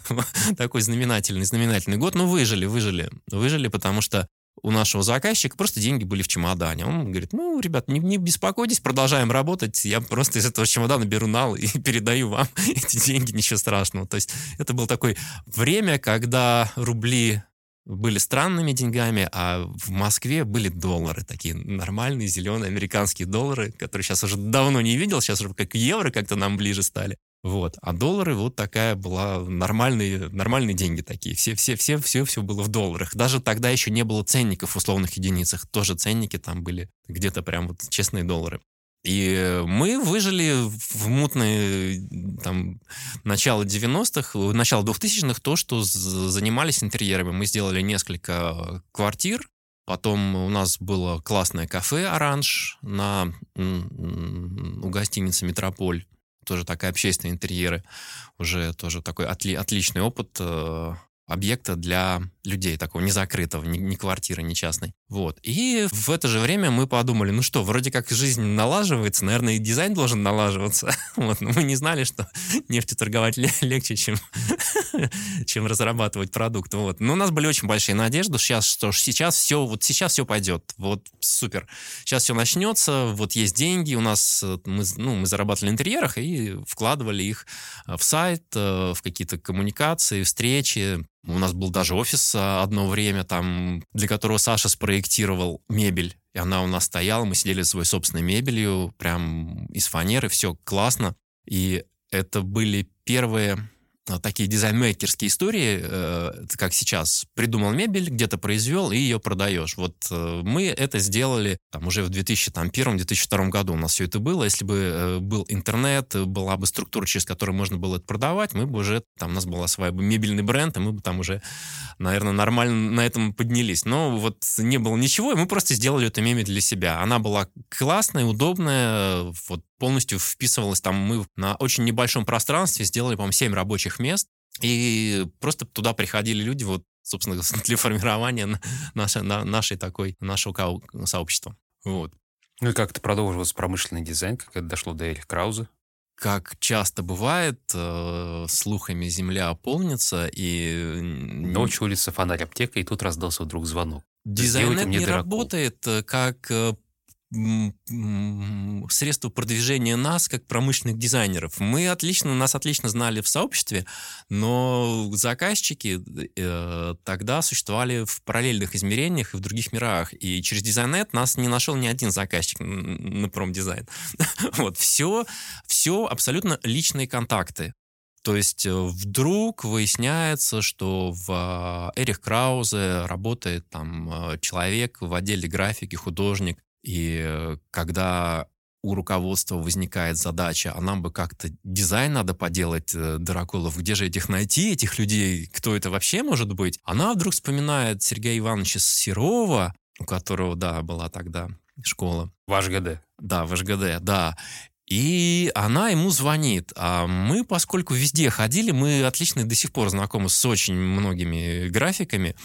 [LAUGHS] Такой знаменательный, знаменательный год. Но выжили, выжили. Выжили, потому что у нашего заказчика просто деньги были в чемодане. Он говорит, ну, ребят, не, не беспокойтесь, продолжаем работать, я просто из этого чемодана беру нал и [LAUGHS] передаю вам [LAUGHS] эти деньги, ничего страшного. То есть это было такое время, когда рубли были странными деньгами, а в Москве были доллары, такие нормальные зеленые американские доллары, которые сейчас уже давно не видел, сейчас уже как евро как-то нам ближе стали. Вот. А доллары вот такая была нормальные, нормальные деньги такие. Все, все, все, все, все было в долларах. Даже тогда еще не было ценников в условных единицах. Тоже ценники там были где-то прям вот честные доллары. И мы выжили в мутные там, начало 90-х, начало 2000-х, то, что занимались интерьерами. Мы сделали несколько квартир, Потом у нас было классное кафе «Оранж» на, у гостиницы «Метрополь» тоже такая общественные интерьеры, уже тоже такой отли, отличный опыт э, объекта для людей, такого не закрытого, ни, ни квартиры, ни частной. Вот. И в это же время мы подумали, ну что, вроде как жизнь налаживается, наверное, и дизайн должен налаживаться. [LAUGHS] Вот. Но мы не знали, что [LAUGHS] нефтью торговать легче, чем, [LAUGHS] чем разрабатывать продукт. Вот. Но у нас были очень большие надежды, сейчас, что сейчас все, вот сейчас все пойдет. Вот супер. Сейчас все начнется, вот есть деньги, у нас мы, ну, мы зарабатывали в интерьерах и вкладывали их в сайт, э, в какие-то коммуникации, встречи, у нас был даже офис а, одно время, там, для которого Саша спроектировал мебель. И она у нас стояла, мы сидели с своей собственной мебелью, прям из фанеры, все классно. И это были первые такие дизайнмейкерские истории, э, как сейчас. Придумал мебель, где-то произвел, и ее продаешь. Вот э, мы это сделали там, уже в 2001-2002 году. У нас все это было. Если бы э, был интернет, была бы структура, через которую можно было это продавать, мы бы уже, там у нас была своя бы мебельный бренд, и мы бы там уже, наверное, нормально на этом поднялись. Но вот не было ничего, и мы просто сделали эту мебель для себя. Она была классная, удобная, вот полностью вписывалась там. Мы на очень небольшом пространстве сделали, по-моему, 7 рабочих мест. И просто туда приходили люди, вот, собственно, [LAUGHS] для формирования нашей, нашей такой, нашего сообщества. Вот. Ну и как это продолжилось промышленный дизайн, как это дошло до Эрих Крауза? Как часто бывает, э, слухами земля полнится, и... Ночь, улица, фонарь, аптека, и тут раздался вдруг звонок. Дизайн не дырокол. работает э, как э, средство продвижения нас как промышленных дизайнеров. Мы отлично, нас отлично знали в сообществе, но заказчики э, тогда существовали в параллельных измерениях и в других мирах. И через Дизайнет нас не нашел ни один заказчик на промдизайн. [LAUGHS] вот, все, все абсолютно личные контакты. То есть э, вдруг выясняется, что в э, Эрих Краузе работает там э, человек в отделе графики, художник, и э, когда у руководства возникает задача, а нам бы как-то дизайн надо поделать э, Дракулов, где же этих найти, этих людей, кто это вообще может быть? Она вдруг вспоминает Сергея Ивановича Серова, у которого, да, была тогда школа. В ГД. Да, в ГД, да. И она ему звонит. А мы, поскольку везде ходили, мы отлично до сих пор знакомы с очень многими графиками.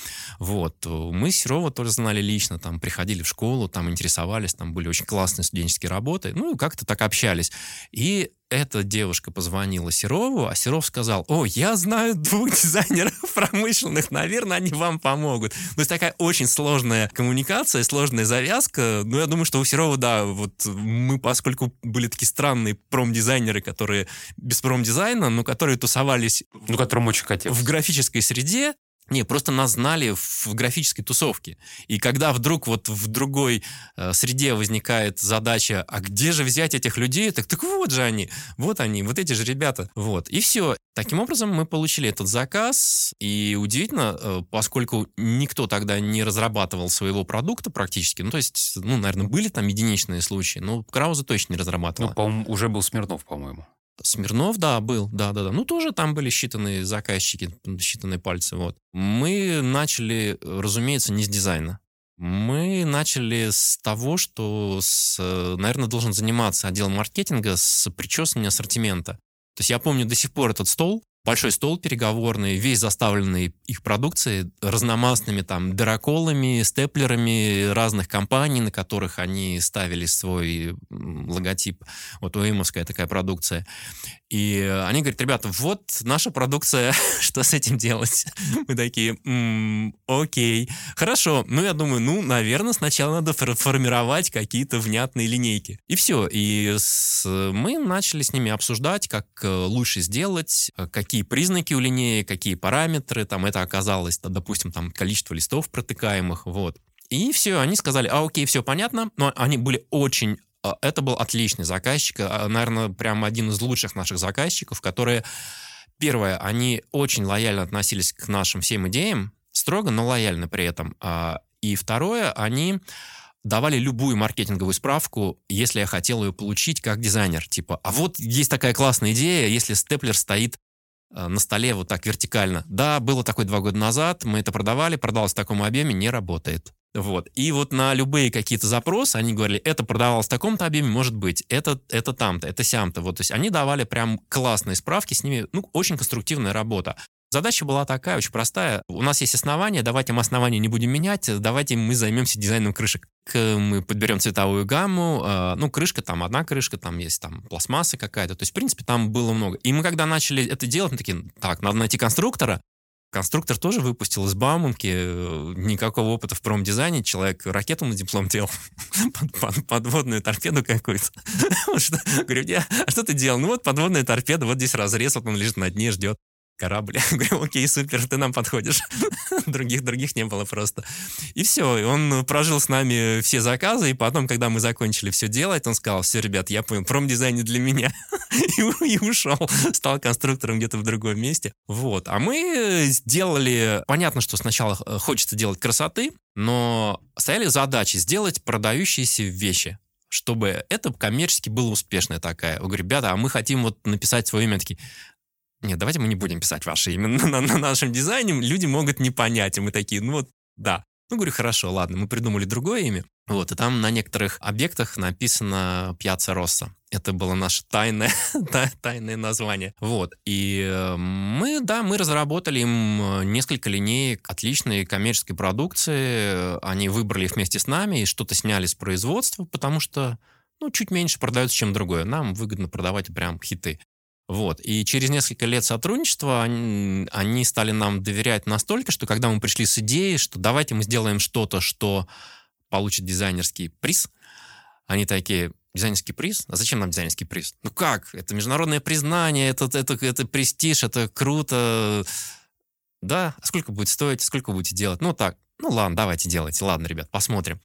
Вот. Мы Серова тоже знали лично, там приходили в школу, там интересовались, там были очень классные студенческие работы. Ну, как-то так общались. И эта девушка позвонила Серову, а Серов сказал, о, я знаю двух дизайнеров [LAUGHS] промышленных, наверное, они вам помогут. То есть такая очень сложная коммуникация, сложная завязка. Ну, я думаю, что у Серова, да, вот мы, поскольку были такие странные промдизайнеры, которые без промдизайна, но которые тусовались... Ну, которым очень хотелось. В графической среде, не, просто нас знали в графической тусовке. И когда вдруг вот в другой э, среде возникает задача, а где же взять этих людей, так, так вот же они, вот они, вот эти же ребята. Вот. И все. Таким образом, мы получили этот заказ. И удивительно, э, поскольку никто тогда не разрабатывал своего продукта практически, ну, то есть, ну, наверное, были там единичные случаи, но Крауза точно не разрабатывал. Ну, по уже был Смирнов, по-моему. Смирнов, да, был, да-да-да. Ну, тоже там были считанные заказчики, считанные пальцы, вот. Мы начали, разумеется, не с дизайна. Мы начали с того, что, с, наверное, должен заниматься отдел маркетинга с причесывания ассортимента. То есть я помню до сих пор этот стол, большой стол переговорный, весь заставленный их продукцией, разномастными там дыроколами, степлерами разных компаний, на которых они ставили свой логотип. Вот ОИМовская такая продукция. И они говорят, ребята, вот наша продукция, [LAUGHS] что с этим делать? [LAUGHS] Мы такие, окей, хорошо. Ну, я думаю, ну, наверное, сначала надо формировать какие-то внятные линейки. И все. И мы начали с ними обсуждать, как э, лучше сделать, э, какие признаки у линеек, какие параметры. Там это оказалось, допустим, там количество листов протыкаемых, вот. И все, они сказали, а окей, все понятно, но они были очень а, это был отличный заказчик, а, наверное, прям один из лучших наших заказчиков, которые, первое, они очень лояльно относились к нашим всем идеям, строго, но лояльно при этом. А, и второе, они давали любую маркетинговую справку, если я хотел ее получить как дизайнер. Типа, а вот есть такая классная идея, если степлер стоит на столе вот так вертикально. Да, было такое два года назад, мы это продавали, продалось в таком объеме, не работает. Вот. И вот на любые какие-то запросы они говорили, это продавалось в таком-то объеме, может быть, это, это там-то, это сям-то. Вот, то есть они давали прям классные справки, с ними, ну, очень конструктивная работа. Задача была такая, очень простая. У нас есть основания, давайте мы основания не будем менять, давайте мы займемся дизайном крышек. Мы подберем цветовую гамму, э, ну, крышка там, одна крышка, там есть там пластмасса какая-то. То есть, в принципе, там было много. И мы, когда начали это делать, мы такие, так, надо найти конструктора, Конструктор тоже выпустил из Бауманки, э, никакого опыта в промдизайне, человек ракету на диплом делал, [LAUGHS] подводную торпеду какую-то. [LAUGHS] Говорю, а что ты делал? Ну вот подводная торпеда, вот здесь разрез, вот он лежит на дне, ждет корабль. [LAUGHS] Я говорю, окей, супер, ты нам подходишь. [LAUGHS] других, других не было просто. И все, и он прожил с нами все заказы, и потом, когда мы закончили все делать, он сказал, все, ребят, я понял, промдизайн не для меня. [LAUGHS] и, и ушел, стал конструктором где-то в другом месте. Вот, а мы сделали, понятно, что сначала э, хочется делать красоты, но стояли задачи сделать продающиеся вещи чтобы это коммерчески было успешная такая. Я говорю, ребята, а мы хотим вот написать свое имя. Такие, нет, давайте мы не будем писать ваше имя на, на нашем дизайне, люди могут не понять, и мы такие, ну вот, да. Ну, говорю, хорошо, ладно, мы придумали другое имя. Вот, и там на некоторых объектах написано Пьяца Росса. Это было наше тайное, [LAUGHS] тайное название. Вот. И э, мы, да, мы разработали им э, несколько линеек отличной коммерческой продукции. Они выбрали их вместе с нами и что-то сняли с производства, потому что ну, чуть меньше продается, чем другое. Нам выгодно продавать прям хиты. Вот. И через несколько лет сотрудничества они, они стали нам доверять настолько, что когда мы пришли с идеей, что давайте мы сделаем что-то, что получит дизайнерский приз, они такие, дизайнерский приз? А зачем нам дизайнерский приз? Ну как? Это международное признание, это, это, это престиж, это круто. Да, а сколько будет стоить, сколько будете делать? Ну так, ну ладно, давайте делайте. Ладно, ребят, посмотрим.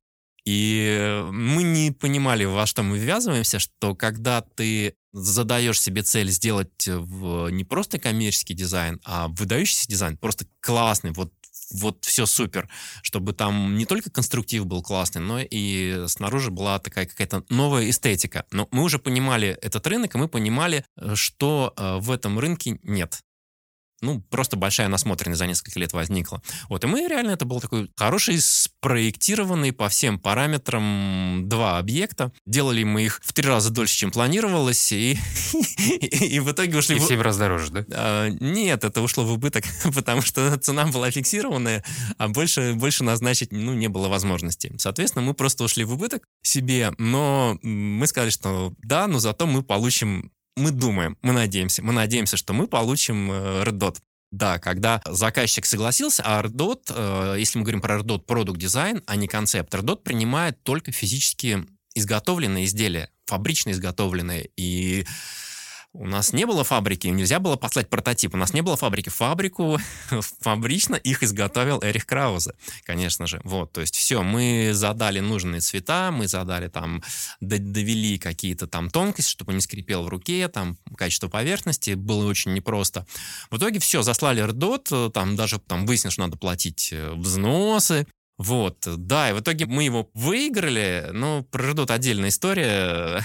И мы не понимали, во что мы ввязываемся, что когда ты задаешь себе цель сделать в не просто коммерческий дизайн, а выдающийся дизайн, просто классный, вот вот все супер, чтобы там не только конструктив был классный, но и снаружи была такая какая-то новая эстетика. Но мы уже понимали этот рынок, и мы понимали, что э, в этом рынке нет. Ну, просто большая насмотренность за несколько лет возникла. Вот, и мы реально, это был такой хороший, спроектированный по всем параметрам два объекта. Делали мы их в три раза дольше, чем планировалось, и, [LAUGHS] и, в итоге ушли... И в семь раз дороже, да? А, нет, это ушло в убыток, [LAUGHS] потому что цена была фиксированная, а больше, больше назначить, ну, не было возможности. Соответственно, мы просто ушли в убыток себе, но мы сказали, что да, но зато мы получим мы думаем, мы надеемся, мы надеемся, что мы получим э, Red Dot. Да, когда заказчик согласился, а RDOT, э, если мы говорим про RDOT Product Design, а не концепт, RDOT принимает только физически изготовленные изделия, фабрично изготовленные. И у нас не было фабрики, нельзя было послать прототип. У нас не было фабрики. Фабрику [LAUGHS] фабрично их изготовил Эрих Краузе, конечно же. Вот, то есть все, мы задали нужные цвета, мы задали там, довели какие-то там тонкости, чтобы не скрипел в руке, там качество поверхности было очень непросто. В итоге все, заслали RDOT, там даже там выяснилось, что надо платить э, взносы, вот, да, и в итоге мы его выиграли, но про RDOT отдельная история.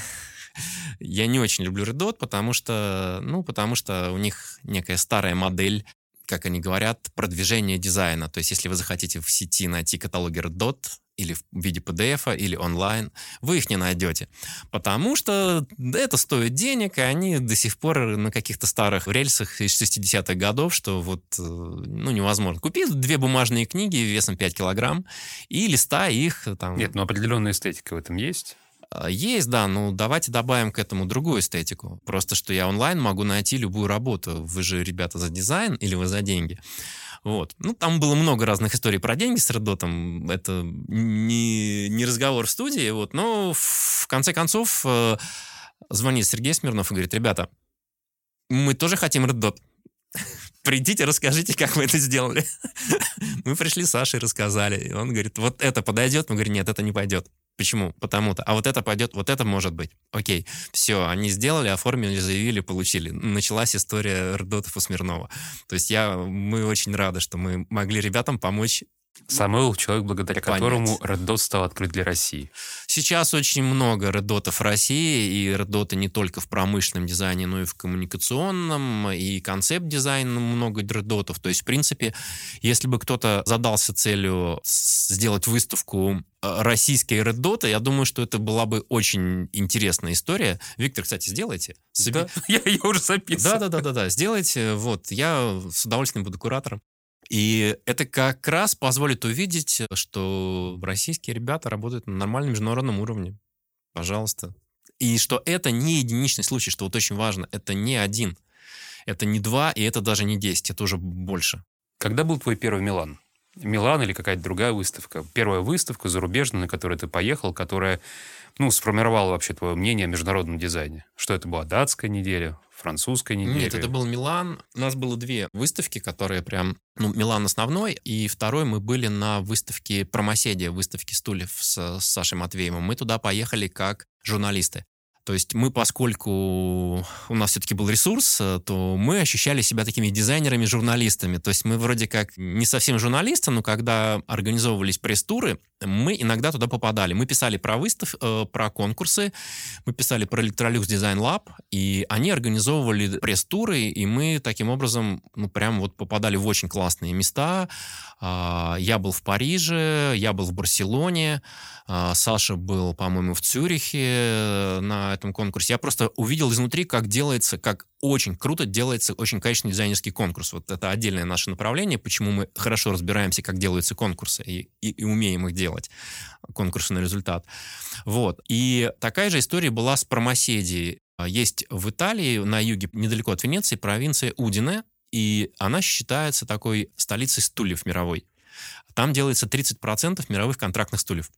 [LAUGHS] Я не очень люблю Red Dot, потому что, ну, потому что у них некая старая модель как они говорят, продвижение дизайна. То есть, если вы захотите в сети найти каталоги Red Dot, или в виде PDF, или онлайн, вы их не найдете. Потому что это стоит денег, и они до сих пор на каких-то старых рельсах из 60-х годов, что вот, э, ну, невозможно. Купи две бумажные книги весом 5 килограмм и листай их там. Нет, но определенная эстетика в этом есть. А, есть, да, ну давайте добавим к этому другую эстетику. Просто, что я онлайн могу найти любую работу. Вы же, ребята, за дизайн или вы за деньги? Вот. Ну, там было много разных историй про деньги с Реддотом. Это не, не разговор в студии, вот. Но в конце концов э, звонит Сергей Смирнов и говорит, ребята, мы тоже хотим Реддот. [LAUGHS] Придите, расскажите, как вы это сделали. [LAUGHS] Мы пришли с Сашей, рассказали. И он говорит, вот это подойдет? Мы говорим, нет, это не пойдет. Почему? Потому-то. А вот это пойдет, вот это может быть. Окей, все, они сделали, оформили, заявили, получили. Началась история Рдотов и Смирнова. То есть я, мы очень рады, что мы могли ребятам помочь Самойл — человек, благодаря понять. которому Red Dot стал открыт для России. Сейчас очень много Red Dot в России, и Red Dot не только в промышленном дизайне, но и в коммуникационном, и концепт-дизайн много Red Dot. То есть, в принципе, если бы кто-то задался целью сделать выставку э, российские Red Dot, я думаю, что это была бы очень интересная история. Виктор, кстати, сделайте. Да, [LAUGHS] я, я уже записываю. Да-да-да, сделайте. Вот, я с удовольствием буду куратором. И это как раз позволит увидеть, что российские ребята работают на нормальном международном уровне. Пожалуйста. И что это не единичный случай, что вот очень важно, это не один, это не два, и это даже не десять, это уже больше. Когда был твой первый Милан? Милан или какая-то другая выставка? Первая выставка зарубежная, на которую ты поехал, которая ну, сформировала вообще твое мнение о международном дизайне? Что это была датская неделя, французской неделе? Нет, это был Милан. У нас было две выставки, которые прям... Ну, Милан основной, и второй мы были на выставке Промоседия, выставке стульев с, с Сашей Матвеевым. Мы туда поехали как журналисты. То есть мы, поскольку у нас все-таки был ресурс, то мы ощущали себя такими дизайнерами-журналистами. То есть мы вроде как не совсем журналисты, но когда организовывались пресс-туры, мы иногда туда попадали. Мы писали про выстав, э, про конкурсы, мы писали про Electrolux Design Lab, и они организовывали пресс-туры, и мы таким образом, ну, прям вот попадали в очень классные места. А, я был в Париже, я был в Барселоне, а, Саша был, по-моему, в Цюрихе э, на этом конкурсе. Я просто увидел изнутри, как делается, как очень круто делается очень качественный дизайнерский конкурс. Вот это отдельное наше направление, почему мы хорошо разбираемся, как делаются конкурсы и, и, и умеем их делать, конкурсы на результат. Вот. И такая же история была с промоседией. Есть в Италии, на юге, недалеко от Венеции, провинция Удине, и она считается такой столицей стульев мировой. Там делается 30% мировых контрактных стульев.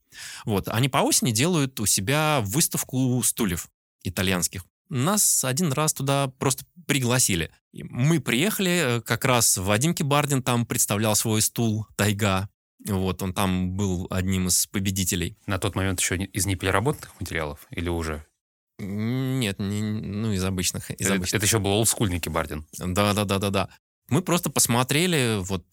Вот. Они по осени делают у себя выставку стульев итальянских. Нас один раз туда просто пригласили. Мы приехали, э, как раз Вадим Кибардин там представлял свой стул «Тайга». Вот, он там был одним из победителей. На тот момент еще из непереработанных материалов или уже? Нет, не, ну, из обычных. Из это, обычных. это еще был олдскульный Кибардин. Да-да-да-да-да. Мы просто посмотрели, вот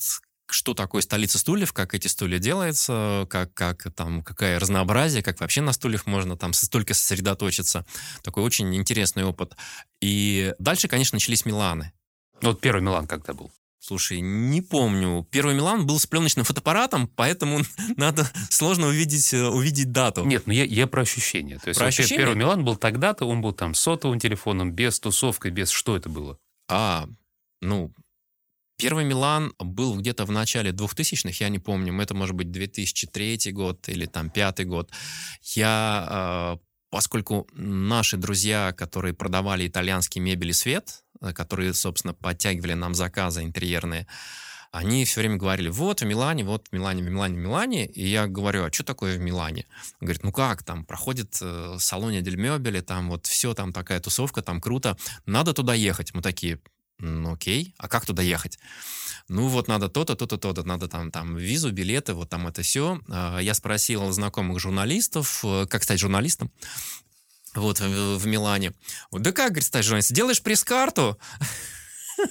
что такое столица стульев, как эти стулья делаются, как, как там, какое разнообразие, как вообще на стульях можно там столько сосредоточиться. Такой очень интересный опыт. И дальше, конечно, начались Миланы. Ну, вот первый Милан когда был? Слушай, не помню. Первый Милан был с пленочным фотоаппаратом, поэтому [LAUGHS] надо сложно увидеть, э, увидеть дату. Нет, ну я, я про ощущения. То есть Про ощущения? первый Милан был тогда-то, он был там сотовым телефоном, без тусовкой, без... Что это было? А, ну, первый Милан был где-то в начале 2000-х, я не помню, это может быть 2003 год или там пятый год. Я, э, поскольку наши друзья, которые продавали итальянский мебель и свет, которые, собственно, подтягивали нам заказы интерьерные, они все время говорили, вот в Милане, вот в Милане, в Милане, в Милане. И я говорю, а что такое в Милане? Он говорит, ну как, там проходит э, салоне Дель Мебели, там вот все, там такая тусовка, там круто. Надо туда ехать. Мы такие, ну окей, а как туда ехать? Ну вот надо то-то, то-то, то-то, надо там, там визу, билеты, вот там это все. Я спросил знакомых журналистов, э, как стать журналистом, вот в, в Милане. Вот, да как, говорит, журналистом? Делаешь пресс-карту, [LAUGHS]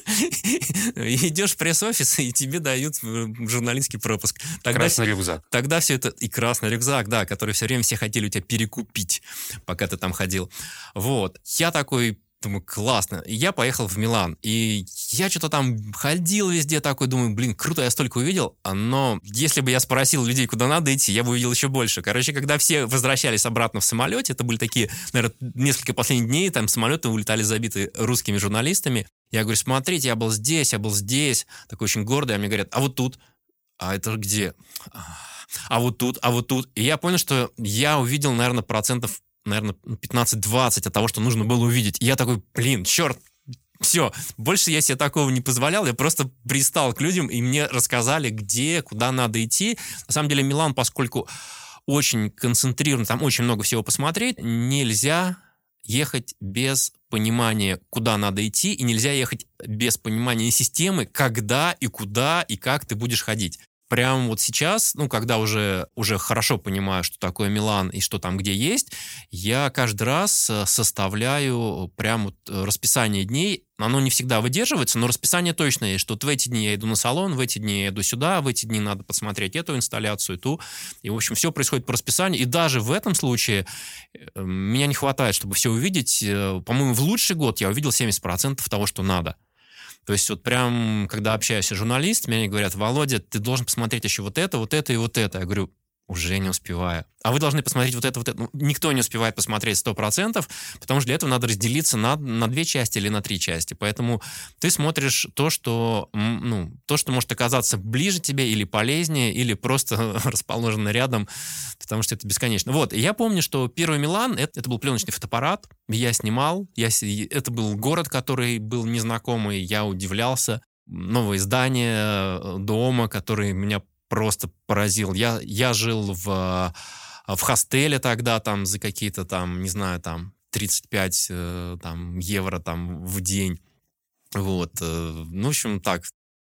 идешь в пресс-офис, и тебе дают э, журналистский пропуск. Тогда Красный рюкзак. Тогда все это... И красный рюкзак, да, который все время все хотели у тебя перекупить, пока ты там ходил. Вот. Я такой Думаю, классно. И я поехал в Милан. И я что-то там ходил везде такой, думаю, блин, круто, я столько увидел. Но если бы я спросил людей, куда надо идти, я бы увидел еще больше. Короче, когда все возвращались обратно в самолете, это были такие, наверное, несколько последних дней, там самолеты улетали забиты русскими журналистами. Я говорю, смотрите, я был здесь, я был здесь. Такой очень гордый. А мне говорят, а вот тут? А это где? А вот тут, а вот тут. И я понял, что я увидел, наверное, процентов наверное, 15-20 от того, что нужно было увидеть. И я такой, блин, черт, все, больше я себе такого не позволял, я просто пристал к людям, и мне рассказали, где, куда надо идти. На самом деле Милан, поскольку очень концентрирован, там очень много всего посмотреть, нельзя ехать без понимания, куда надо идти, и нельзя ехать без понимания системы, когда и куда и как ты будешь ходить прям вот сейчас, ну, когда уже, уже хорошо понимаю, что такое Милан и что там где есть, я каждый раз э, составляю прям вот э, расписание дней. Оно не всегда выдерживается, но расписание точно есть, что вот в эти дни я иду на салон, в эти дни я иду сюда, в эти дни надо посмотреть эту инсталляцию, ту. И, в общем, все происходит по расписанию. И даже в этом случае э, меня не хватает, чтобы все увидеть. По-моему, в лучший год я увидел 70% того, что надо. То есть вот прям, когда общаюсь с журналистами, они говорят, Володя, ты должен посмотреть еще вот это, вот это и вот это. Я говорю, уже не успеваю. А вы должны посмотреть вот это, вот это. Ну, никто не успевает посмотреть 100%, потому что для этого надо разделиться на, на две части или на три части. Поэтому ты смотришь то, что, ну, то, что может оказаться ближе тебе или полезнее, или просто [LAUGHS] расположено рядом, потому что это бесконечно. Вот, я помню, что первый Милан, это, это был пленочный фотоаппарат, я снимал, я, это был город, который был незнакомый, я удивлялся, новое здание э, дома, который меня просто поразил. Я, я жил в, в хостеле тогда, там, за какие-то там, не знаю, там, 35 э, там, евро там в день. Вот. э, Ну, в общем, так,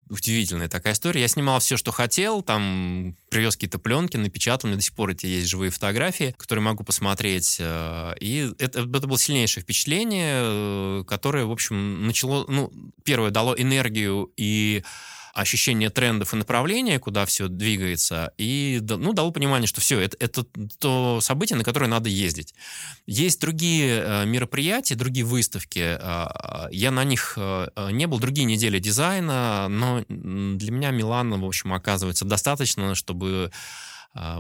удивительная такая история. Я снимал все, что хотел, там привез какие-то пленки, напечатал, у меня до сих пор эти есть живые фотографии, которые могу посмотреть. э, И это, это было сильнейшее впечатление, которое, в общем, начало, ну, первое, дало энергию и ощущение трендов и направления, куда все двигается, и ну, дало понимание, что все, это, это то событие, на которое надо ездить. Есть другие э, мероприятия, другие выставки. Э, я на них э, не был, другие недели дизайна, но для меня Милана, в общем, оказывается достаточно, чтобы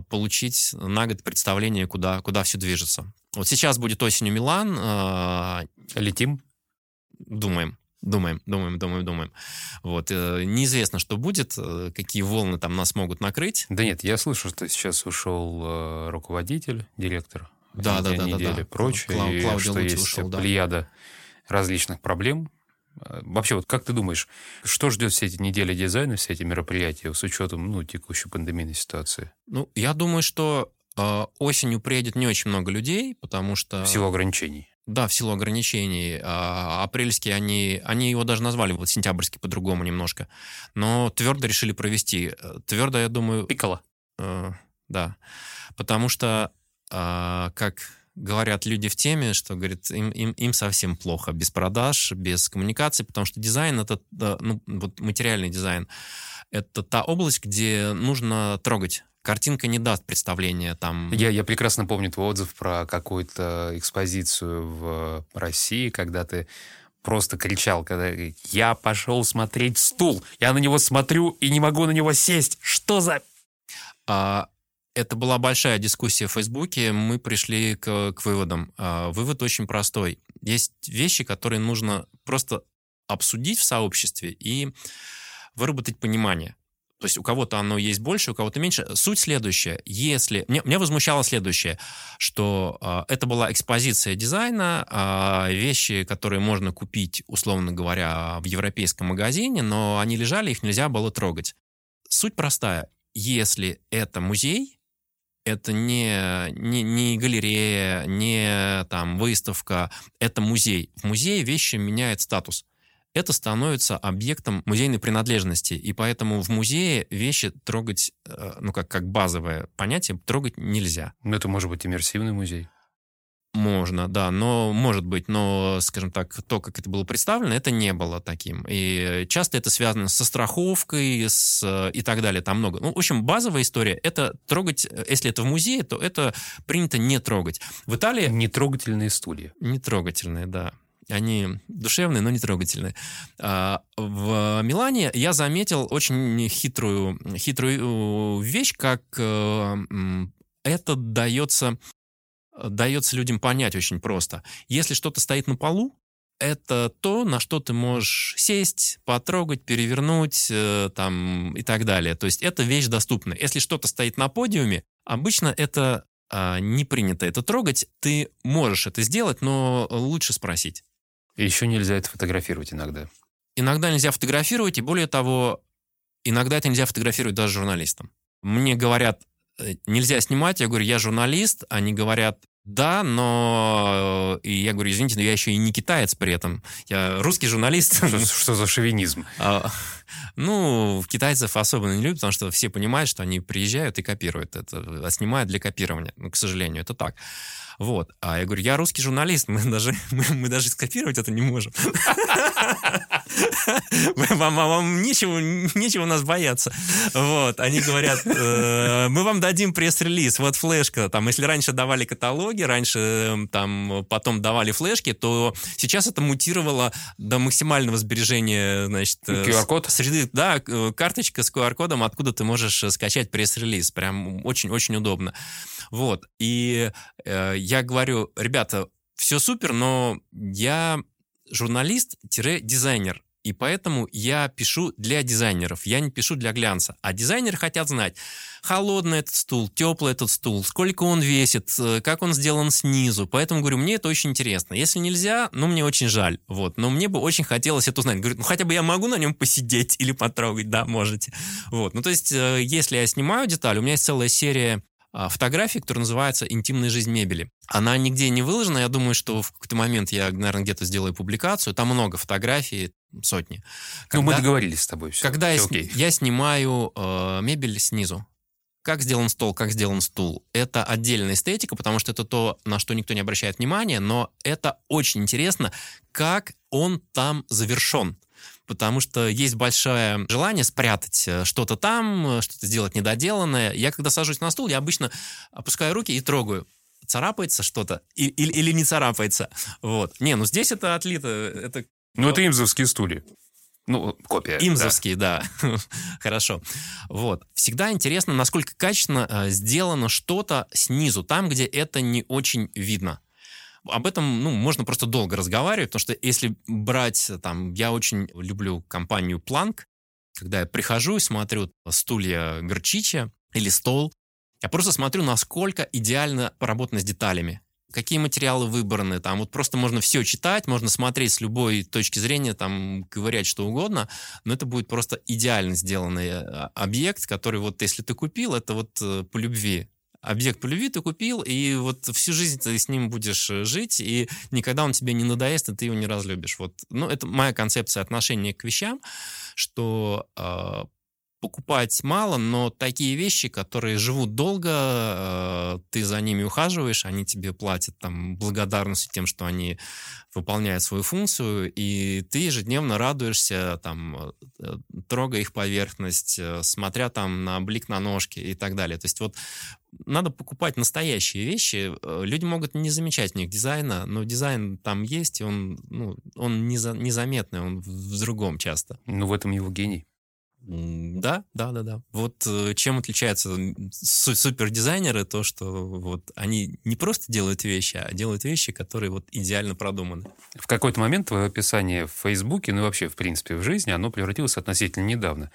получить на год представление, куда, куда все движется. Вот сейчас будет осенью Милан. Летим? Думаем. Думаем, думаем, думаем, думаем. Вот. э, Неизвестно, что будет, э, какие волны там нас могут накрыть. Да нет, я слышу, что сейчас ушел э, руководитель, директор. Да, да, да, да, недели, да. прочее, Клау- и Клаудио что Лути есть ушел, да. плеяда различных проблем. Вообще, вот как ты думаешь, что ждет все эти недели дизайна, все эти мероприятия с учетом ну, текущей пандемийной ситуации? Ну, я думаю, что э, осенью приедет не очень много людей, потому что... В силу ограничений. Да, в силу ограничений. А, апрельские они, они его даже назвали вот сентябрьский по-другому немножко. Но твердо решили провести. Твердо, я думаю... Пикало. Э, да. Потому что, э, как говорят люди в теме, что, говорит, им, им, им совсем плохо без продаж, без коммуникаций, потому что дизайн — это, ну, вот материальный дизайн, это та область, где нужно трогать. Картинка не даст представления там... Я, я прекрасно помню твой отзыв про какую-то экспозицию в России, когда ты просто кричал, когда я пошел смотреть стул, я на него смотрю и не могу на него сесть. Что за... А, это была большая дискуссия в Фейсбуке, мы пришли к, к выводам. А, вывод очень простой. Есть вещи, которые нужно просто обсудить в сообществе и выработать понимание. То есть у кого-то оно есть больше, у кого-то меньше. Суть следующая. Если... Меня, меня возмущало следующее, что э, это была экспозиция дизайна, э, вещи, которые можно купить, условно говоря, в европейском магазине, но они лежали, их нельзя было трогать. Суть простая. Если это музей, это не, не, не галерея, не там, выставка, это музей. В музее вещи меняют статус это становится объектом музейной принадлежности. И поэтому в музее вещи трогать, э, ну, как, как базовое понятие, трогать нельзя. Ну, это может быть иммерсивный музей. Можно, да, но может быть, но, скажем так, то, как это было представлено, это не было таким. И часто это связано со страховкой с, э, и так далее, там много. Ну, в общем, базовая история — это трогать, э, если это в музее, то это принято не трогать. В Италии... Нетрогательные стулья. Нетрогательные, да. Они душевные, но не трогательные. А, в Милане я заметил очень хитрую, хитрую вещь, как э, это дается, дается людям понять очень просто. Если что-то стоит на полу, это то, на что ты можешь сесть, потрогать, перевернуть э, там, и так далее. То есть это вещь доступна. Если что-то стоит на подиуме, обычно это а, не принято это трогать. Ты можешь это сделать, но лучше спросить. И еще нельзя это фотографировать иногда. Иногда нельзя фотографировать, и более того, иногда это нельзя фотографировать даже журналистам. Мне говорят, э, нельзя снимать, я говорю, я журналист, они говорят, да, но... И я говорю, извините, но я еще и не китаец при этом. Я русский журналист. Что, что за шовинизм? А, ну, китайцев особенно не любят, потому что все понимают, что они приезжают и копируют это, а снимают для копирования. Ну, к сожалению, это так. Вот. А я говорю, я русский журналист, мы даже, [LAUGHS] мы, мы даже скопировать это не можем. [LAUGHS] Вам, вам нечего, нечего нас бояться. Вот. Они говорят, э, мы вам дадим пресс-релиз, вот флешка. Там, если раньше давали каталоги, раньше эм, там потом давали флешки, то сейчас это мутировало до максимального сбережения, значит... QR-код? Э, среды, да, карточка с QR-кодом, откуда ты можешь скачать пресс-релиз. Прям очень-очень удобно. Вот. И э, я говорю, ребята, все супер, но я журналист-дизайнер. И поэтому я пишу для дизайнеров, я не пишу для глянца. А дизайнеры хотят знать, холодный этот стул, теплый этот стул, сколько он весит, э, как он сделан снизу. Поэтому говорю, мне это очень интересно. Если нельзя, ну, мне очень жаль. Вот. Но мне бы очень хотелось это узнать. Говорю, ну, хотя бы я могу на нем посидеть или потрогать? Да, можете. Вот. Ну, то есть, э, если я снимаю деталь, у меня есть целая серия фотографии, которая называется «Интимная жизнь мебели». Она нигде не выложена. Я думаю, что в какой-то момент я, наверное, где-то сделаю публикацию. Там много фотографий, сотни. Когда, ну, мы договорились с тобой. Все, когда все я, я снимаю э, мебель снизу, как сделан стол, как сделан стул. Это отдельная эстетика, потому что это то, на что никто не обращает внимания, но это очень интересно, как он там завершен потому что есть большое желание спрятать э, что-то там, э, что-то сделать недоделанное. Я когда сажусь на стул, я обычно опускаю руки и трогаю царапается что-то или, или, или не царапается. Вот. Не, ну здесь это отлито. Это... Ну, это имзовские стулья. Ну, копия. Имзовские, да. да. [LAUGHS] Хорошо. Вот. Всегда интересно, насколько качественно э, сделано что-то снизу, там, где это не очень видно. Об этом, ну, можно просто долго разговаривать, потому что если брать, там, я очень люблю компанию Planck, когда я прихожу и смотрю стулья Горчича или стол, я просто смотрю, насколько идеально поработано с деталями. Какие материалы выбраны, там вот просто можно все читать, можно смотреть с любой точки зрения, там говорять что угодно, но это будет просто идеально сделанный э, объект, который вот если ты купил, это вот э, по любви объект по любви ты купил, и вот всю жизнь ты с ним будешь э, жить, и никогда он тебе не надоест, и ты его не разлюбишь. Вот, ну, это моя концепция отношения к вещам, что э, покупать мало, но такие вещи, которые живут долго, э, ты за ними ухаживаешь, они тебе платят там благодарностью тем, что они выполняют свою функцию, и ты ежедневно радуешься, там, э, трогая их поверхность, э, смотря там на блик на ножки и так далее. То есть вот надо покупать настоящие вещи. Люди могут не замечать в них дизайна, но дизайн там есть, и он, ну, он неза, незаметный, он в другом часто. Ну, в этом его гений. Да, да, да, да. Вот э, чем отличаются супердизайнеры, то, что вот они не просто делают вещи, а делают вещи, которые вот идеально продуманы. В какой-то момент твое описание в Фейсбуке, ну вообще, в принципе, в жизни, оно превратилось относительно недавно.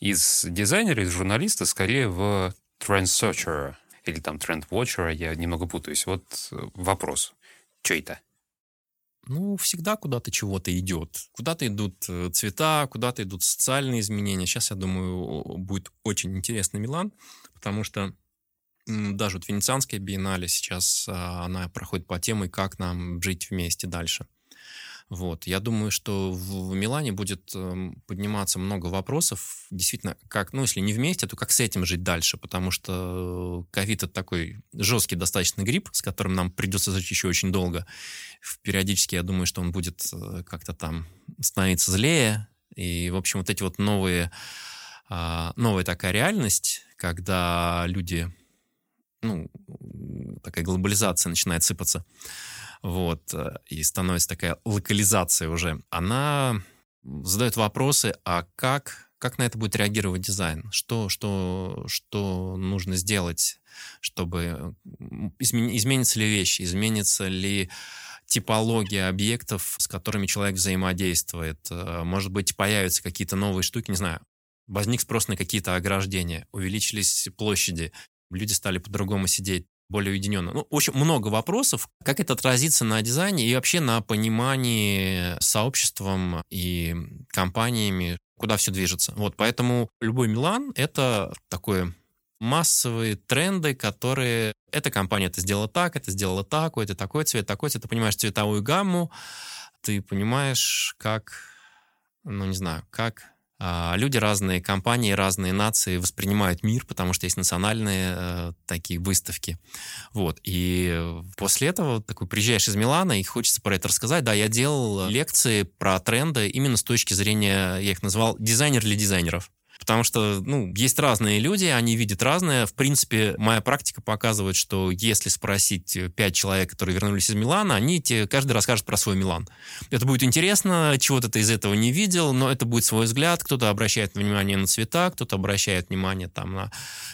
Из дизайнера, из журналиста скорее в трендсерчера или там трендвотчера, я немного путаюсь. Вот э, вопрос. Что это? Ну, всегда куда-то чего-то идет. Куда-то идут э, цвета, куда-то идут социальные изменения. Сейчас, я думаю, будет очень интересный Милан, потому что даже вот Венецианская биеннале сейчас, а, она проходит по теме, как нам жить вместе дальше. Вот. Я думаю, что в Милане будет эм, подниматься много вопросов, действительно, как, ну, если не вместе, то как с этим жить дальше, потому что ковид — это такой жесткий достаточно грипп, с которым нам придется жить еще очень долго. Периодически я думаю, что он будет э, как-то там становиться злее, и, в общем, вот эти вот новые, а, новая такая реальность, когда люди, ну, такая глобализация начинает сыпаться, вот, э, и становится такая локализация уже, она задает вопросы, а как, как на это будет реагировать дизайн? Что, что, что нужно сделать, чтобы измен, изменится ли вещи, изменится ли типология объектов, с которыми человек взаимодействует. Э, может быть, появятся какие-то новые штуки, не знаю, возник спрос на какие-то ограждения, увеличились площади, люди стали по-другому сидеть более уединенно. Ну, в общем, много вопросов, как это отразится на дизайне и вообще на понимании сообществом и компаниями, куда все движется. Вот, поэтому любой Милан — это такое массовые тренды, которые... Эта компания это сделала так, это сделала так, это такой цвет, такой цвет. Ты понимаешь цветовую гамму, ты понимаешь, как... Ну, не знаю, как люди разные, компании разные, нации воспринимают мир, потому что есть национальные э, такие выставки. Вот. И после этого такой приезжаешь из Милана, и хочется про это рассказать. Да, я делал лекции про тренды именно с точки зрения, я их назвал дизайнер для дизайнеров. Потому что, ну, есть разные люди, они видят разное. В принципе, моя практика показывает, что если спросить пять человек, которые вернулись из Милана, они тебе каждый расскажет про свой Милан. Это будет интересно, чего-то ты из этого не видел, но это будет свой взгляд. Кто-то обращает внимание на цвета, кто-то обращает внимание там на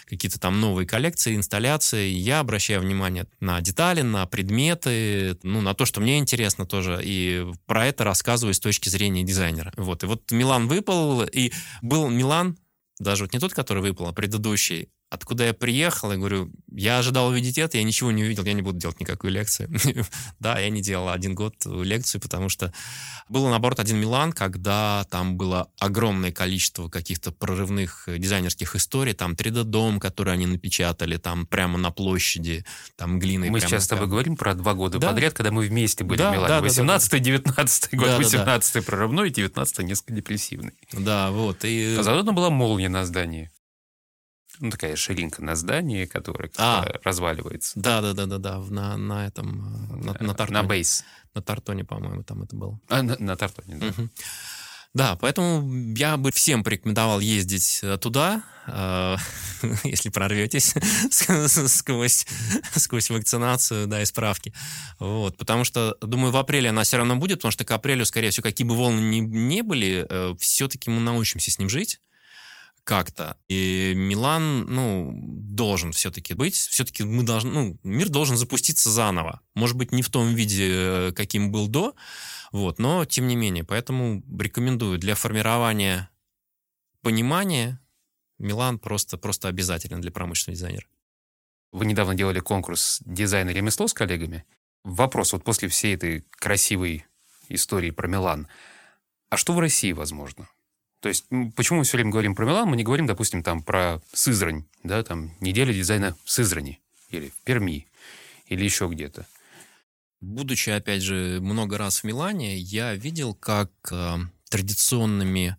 какие-то там новые коллекции, инсталляции. Я обращаю внимание на детали, на предметы, ну, на то, что мне интересно тоже. И про это рассказываю с точки зрения дизайнера. Вот. И вот Милан выпал, и был Милан, даже вот не тот, который выпал, а предыдущий, откуда я приехал, я говорю, я ожидал увидеть это, я ничего не увидел, я не буду делать никакую лекцию. [LAUGHS] да, я не делал один год лекцию, потому что было, наоборот, один Милан, когда там было огромное количество каких-то прорывных дизайнерских историй, там 3D-дом, который они напечатали, там прямо на площади, там глиной. Мы сейчас с тобой говорим про два года да. подряд, когда мы вместе были да, в Милане. Да, 18-й, 19 год, да, 18-й прорывной, 19-й несколько депрессивный. Да, вот. И... А заодно была молния на здании ну, такая ширинка на здании, которая а, разваливается. Да, да, да, да, да. На, на этом. На, на Тартоне. На бейс. На Тартоне, по-моему, там это было. А, на, на Тартоне, да. Угу. Да, поэтому я бы всем порекомендовал ездить э, туда, э, [LAUGHS] если прорветесь [LAUGHS] сквозь, сквозь вакцинацию, да, и справки. Вот, потому что, думаю, в апреле она все равно будет, потому что к апрелю, скорее всего, какие бы волны ни, ни были, э, все-таки мы научимся с ним жить как-то. И Милан, ну, должен все-таки быть. Все-таки мы должны, ну, мир должен запуститься заново. Может быть, не в том виде, каким был до, вот, но тем не менее. Поэтому рекомендую для формирования понимания Милан просто, просто обязателен для промышленного дизайнера. Вы недавно делали конкурс дизайна ремесло с коллегами. Вопрос, вот после всей этой красивой истории про Милан, а что в России возможно? То есть, почему мы все время говорим про Милан, мы не говорим, допустим, там про Сызрань, да, там неделя дизайна в Сызрани или в Перми или еще где-то. Будучи, опять же, много раз в Милане, я видел, как э, традиционными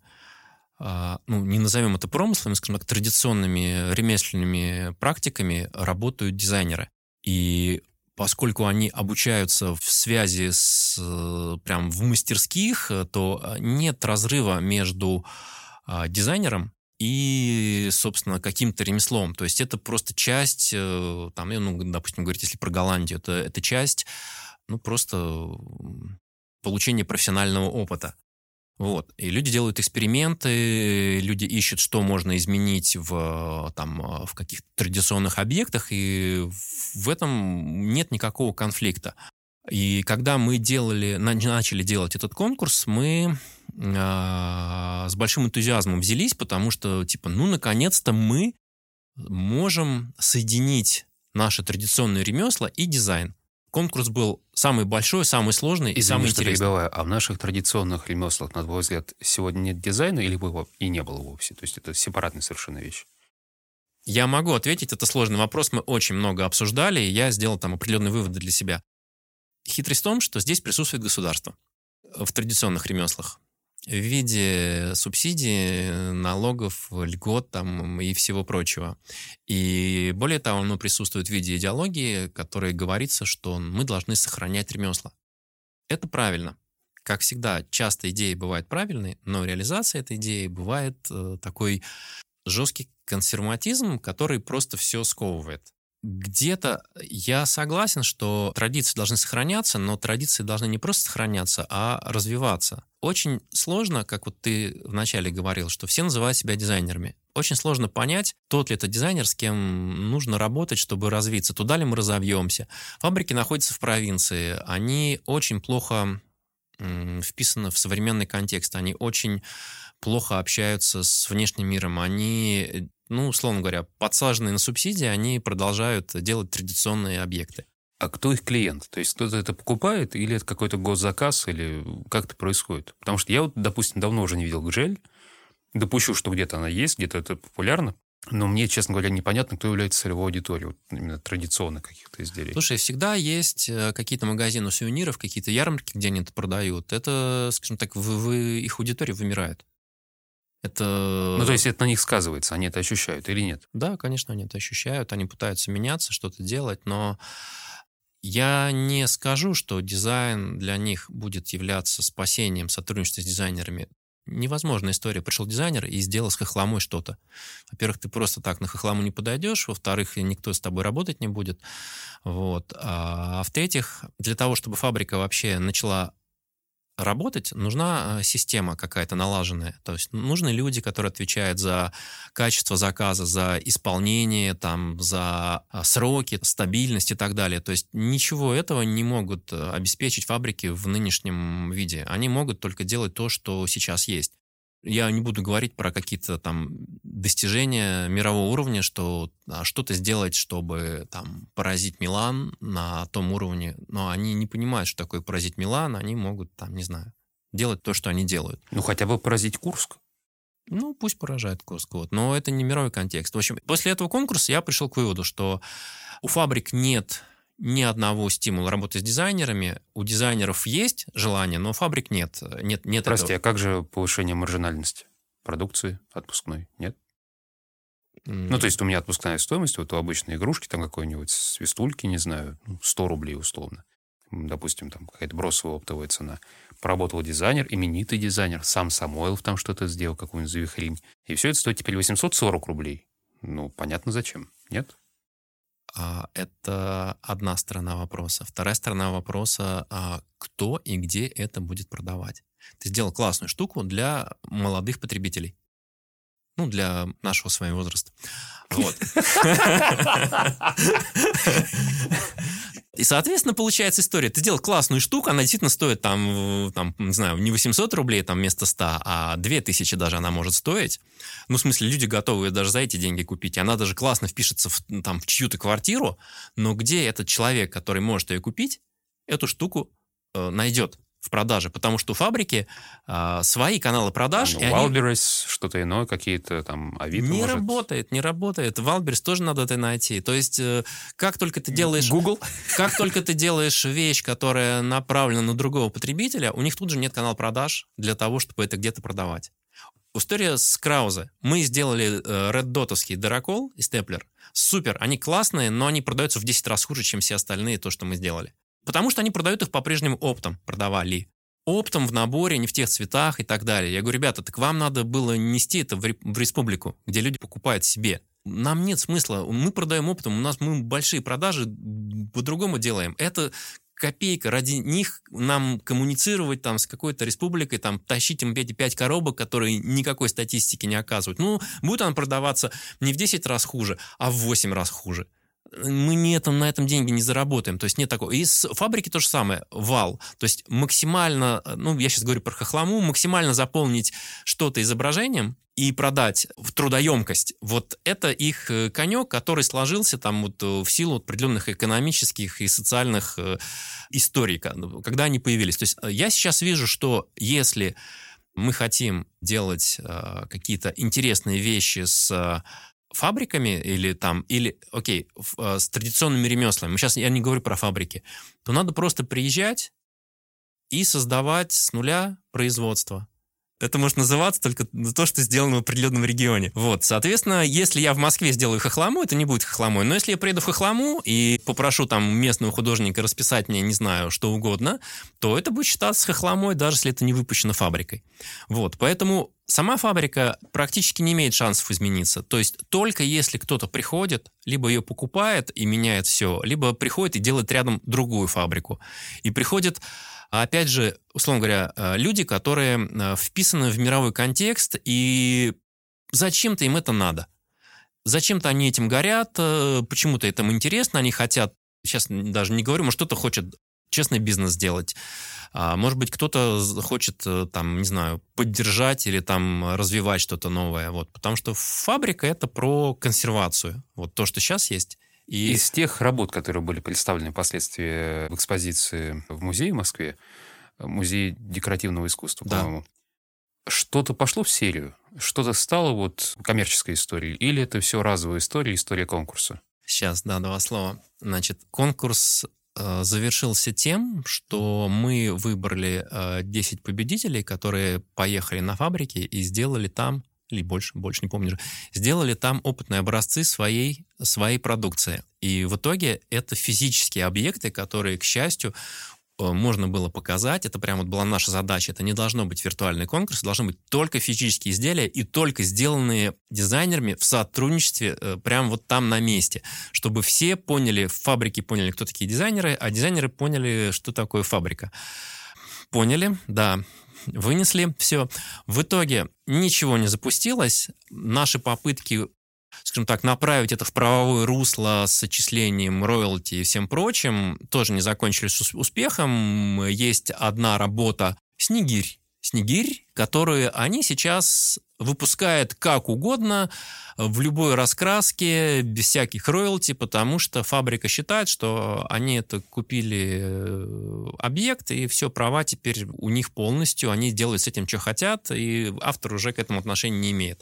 а, ну, не назовем это промыслами, скажем так, традиционными ремесленными практиками работают дизайнеры. И поскольку они обучаются в связи с прям в мастерских, то нет разрыва между дизайнером и, собственно, каким-то ремеслом. То есть это просто часть, э, там, ну, допустим, говорить, если про Голландию, это, это часть, ну, просто получения профессионального опыта. Вот. И люди делают эксперименты, люди ищут, что можно изменить в, там, в каких-то традиционных объектах, и в этом нет никакого конфликта. И когда мы делали, начали делать этот конкурс, мы э, с большим энтузиазмом взялись, потому что, типа, ну, наконец-то мы можем соединить наши традиционные ремесла и дизайн. Конкурс был самый большой, самый сложный и самый что интересный. Перебиваю, а в наших традиционных ремеслах, на твой взгляд, сегодня нет дизайна или его и не было вовсе? То есть это сепаратная совершенно вещь? Я могу ответить, это сложный вопрос, мы очень много обсуждали, и я сделал там определенные выводы для себя. Хитрость в том, что здесь присутствует государство в традиционных ремеслах в виде субсидий, налогов, льгот там, и всего прочего. И более того, оно присутствует в виде идеологии, которой говорится, что мы должны сохранять ремесла. Это правильно. Как всегда, часто идеи бывают правильные, но реализация этой идеи бывает э, такой жесткий консерватизм, который просто все сковывает где-то я согласен, что традиции должны сохраняться, но традиции должны не просто сохраняться, а развиваться. Очень сложно, как вот ты вначале говорил, что все называют себя дизайнерами. Очень сложно понять, тот ли это дизайнер, с кем нужно работать, чтобы развиться, туда ли мы разовьемся. Фабрики находятся в провинции, они очень плохо вписаны в современный контекст, они очень плохо общаются с внешним миром, они ну, условно говоря, подсаженные на субсидии, они продолжают делать традиционные объекты. А кто их клиент? То есть кто-то это покупает, или это какой-то госзаказ, или как это происходит? Потому что я вот, допустим, давно уже не видел гжель. Допущу, что где-то она есть, где-то это популярно. Но мне, честно говоря, непонятно, кто является целевой аудиторией, вот именно традиционных каких-то изделий. Слушай, всегда есть э, какие-то магазины сувениров, какие-то ярмарки, где они это продают. Это, скажем так, в, в их аудитория вымирает. Это... Ну, то есть это на них сказывается, они это ощущают или нет? Да, конечно, они это ощущают, они пытаются меняться, что-то делать, но я не скажу, что дизайн для них будет являться спасением сотрудничества с дизайнерами. Невозможная история. Пришел дизайнер и сделал с хохломой что-то. Во-первых, ты просто так на хохлому не подойдешь. Во-вторых, никто с тобой работать не будет. Вот. А в-третьих, для того, чтобы фабрика вообще начала работать, нужна э, система какая-то налаженная. То есть нужны люди, которые отвечают за качество заказа, за исполнение, там, за а, сроки, стабильность и так далее. То есть ничего этого не могут э, обеспечить фабрики в нынешнем виде. Они могут только делать то, что сейчас есть. Я не буду говорить про какие-то там достижения мирового уровня, что а, что-то сделать, чтобы там поразить Милан на том уровне, но они не понимают, что такое поразить Милан, они могут там, не знаю, делать то, что они делают. Ну, хотя бы поразить Курск. Ну, пусть поражает Курск, вот. но это не мировой контекст. В общем, после этого конкурса я пришел к выводу, что у фабрик нет ни одного стимула работать с дизайнерами. У дизайнеров есть желание, но фабрик нет. нет, нет Прости, этого. а как же повышение маржинальности продукции отпускной? Нет? Mm. Ну, то есть у меня отпускная стоимость, вот у обычной игрушки, там какой-нибудь свистульки, не знаю, 100 ну, рублей условно. Допустим, там какая-то бросовая оптовая цена. Поработал дизайнер, именитый дизайнер, сам Самойлов там что-то сделал, какую-нибудь завихрень. И все это стоит теперь 840 рублей. Ну, понятно зачем, нет? А, это одна сторона вопроса. Вторая сторона вопроса, а, кто и где это будет продавать. Ты сделал классную штуку для молодых потребителей. Ну, для нашего с вами возраста. Вот. И, соответственно, получается история. Ты сделал классную штуку, она действительно стоит там, там, не знаю, не 800 рублей там вместо 100, а 2000 даже она может стоить. Ну, в смысле, люди готовы даже за эти деньги купить. Она даже классно впишется в, там, в чью-то квартиру, но где этот человек, который может ее купить, эту штуку э, найдет? В продаже, потому что у фабрики а, свои каналы продаж. Ну, Wildberries, они... что-то иное, какие-то там Авито, Не может... работает, не работает. Wildberries тоже надо это найти. То есть, э, как только ты делаешь... Google? Как только ты делаешь вещь, которая направлена на другого потребителя, у них тут же нет канала продаж для того, чтобы это где-то продавать. История с Краузе. Мы сделали э, Red Dotовский дырокол и степлер. Супер, они классные, но они продаются в 10 раз хуже, чем все остальные, то, что мы сделали. Потому что они продают их по-прежнему оптом, продавали. Оптом в наборе, не в тех цветах и так далее. Я говорю, ребята, так вам надо было нести это в, республику, где люди покупают себе. Нам нет смысла. Мы продаем оптом, у нас мы большие продажи по-другому делаем. Это копейка, ради них нам коммуницировать там с какой-то республикой, там тащить им эти пять коробок, которые никакой статистики не оказывают. Ну, будет она продаваться не в 10 раз хуже, а в 8 раз хуже мы не это, на этом деньги не заработаем. То есть нет такого. И с фабрики то же самое, вал. То есть максимально, ну, я сейчас говорю про хохлому, максимально заполнить что-то изображением, и продать в трудоемкость, вот это их э, конек, который сложился там вот э, в силу определенных экономических и социальных э, историй, когда они появились. То есть я сейчас вижу, что если мы хотим делать какие-то интересные вещи с фабриками или там, или, окей, с традиционными ремеслами, сейчас я не говорю про фабрики, то надо просто приезжать и создавать с нуля производство. Это может называться только то, что сделано в определенном регионе. Вот, соответственно, если я в Москве сделаю хохлому, это не будет хохломой. Но если я приеду в хохлому и попрошу там местного художника расписать мне, не знаю, что угодно, то это будет считаться хохломой, даже если это не выпущено фабрикой. Вот, поэтому сама фабрика практически не имеет шансов измениться. То есть только если кто-то приходит, либо ее покупает и меняет все, либо приходит и делает рядом другую фабрику. И приходит опять же, условно говоря, э, люди, которые э, вписаны в мировой контекст, и зачем-то им это надо. Зачем-то они этим горят, э, почему-то этому интересно, они хотят, сейчас даже не говорю, может, кто-то хочет честный бизнес сделать. А может быть, кто-то хочет, там, не знаю, поддержать или там развивать что-то новое. Вот. Потому что фабрика — это про консервацию. Вот то, что сейчас есть, и... Из тех работ, которые были представлены впоследствии в экспозиции в музее в Москве, музей декоративного искусства, да. по-моему, что-то пошло в серию? Что-то стало вот коммерческой историей? Или это все разовая история, история конкурса? Сейчас, да, два слова. Значит, конкурс э, завершился тем, что мы выбрали э, 10 победителей, которые поехали на фабрики и сделали там или больше, больше не помню, сделали там опытные образцы своей, своей продукции. И в итоге это физические объекты, которые, к счастью, э, можно было показать. Это прям вот была наша задача. Это не должно быть виртуальный конкурс, должны быть только физические изделия и только сделанные дизайнерами в сотрудничестве э, прям вот там на месте, чтобы все поняли, фабрики поняли, кто такие дизайнеры, а дизайнеры поняли, что такое фабрика. Поняли, да вынесли, все. В итоге ничего не запустилось. Наши попытки скажем так, направить это в правовое русло с отчислением роялти и всем прочим, тоже не закончились успехом. Есть одна работа «Снегирь», снегирь, которые они сейчас выпускают как угодно, в любой раскраске, без всяких роялти, потому что фабрика считает, что они это купили э, объект, и все, права теперь у них полностью, они делают с этим, что хотят, и автор уже к этому отношения не имеет.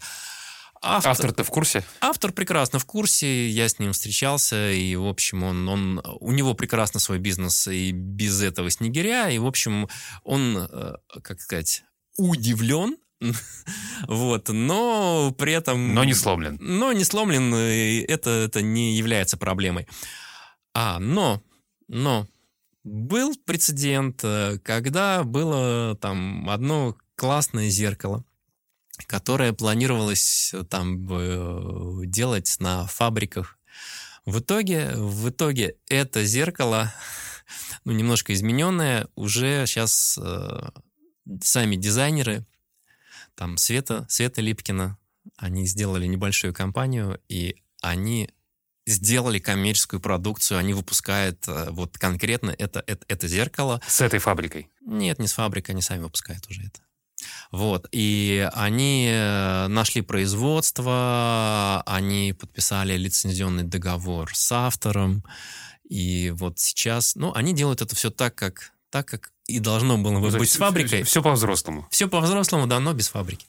Автор, Автор-то в курсе? Автор прекрасно в курсе, я с ним встречался, и, в общем, он, он, у него прекрасно свой бизнес и без этого снегиря, и, в общем, он, э, как сказать, удивлен, [LAUGHS] вот, но при этом... Но не сломлен. Но не сломлен, это, это не является проблемой. А, но, но был прецедент, э, когда было там одно классное зеркало, которое планировалось э, там э, делать на фабриках. В итоге, в итоге это зеркало, [LAUGHS] ну, немножко измененное, уже сейчас э, сами дизайнеры, там Света, Света Липкина, они сделали небольшую компанию, и они сделали коммерческую продукцию, они выпускают э, вот конкретно это, это, это зеркало. С этой фабрикой? Нет, не с фабрикой, они сами выпускают уже это. Вот, и они э, нашли производство, они подписали лицензионный договор с автором, и вот сейчас, ну, они делают это все так, как так, как и должно было бы ну, быть с фабрикой. Все, все по-взрослому. Все по-взрослому, да, но без фабрики.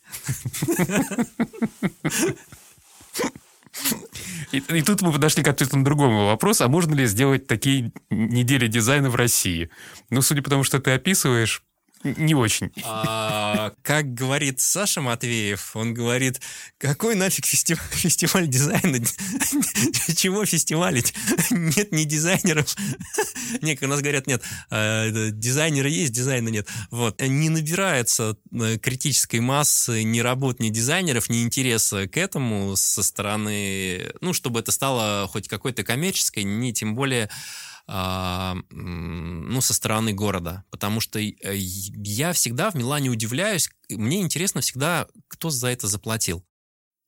И, и тут мы подошли к абсолютно другому вопросу. А можно ли сделать такие недели дизайна в России? Ну, судя по тому, что ты описываешь, не очень. А, как говорит Саша Матвеев, он говорит, какой нафиг фестиваль, [LAUGHS] фестиваль дизайна? [LAUGHS] Чего фестивалить? Нет ни дизайнеров. [LAUGHS] Нет, у нас говорят, нет, а, дизайнеры есть, дизайна нет. Вот. Не набирается э, критической массы ни работ, ни дизайнеров, ни интереса к этому со стороны, ну, чтобы это стало хоть какой-то коммерческой, не тем более ну, со стороны города. Потому что э, я всегда в Милане удивляюсь, мне интересно всегда, кто за это заплатил.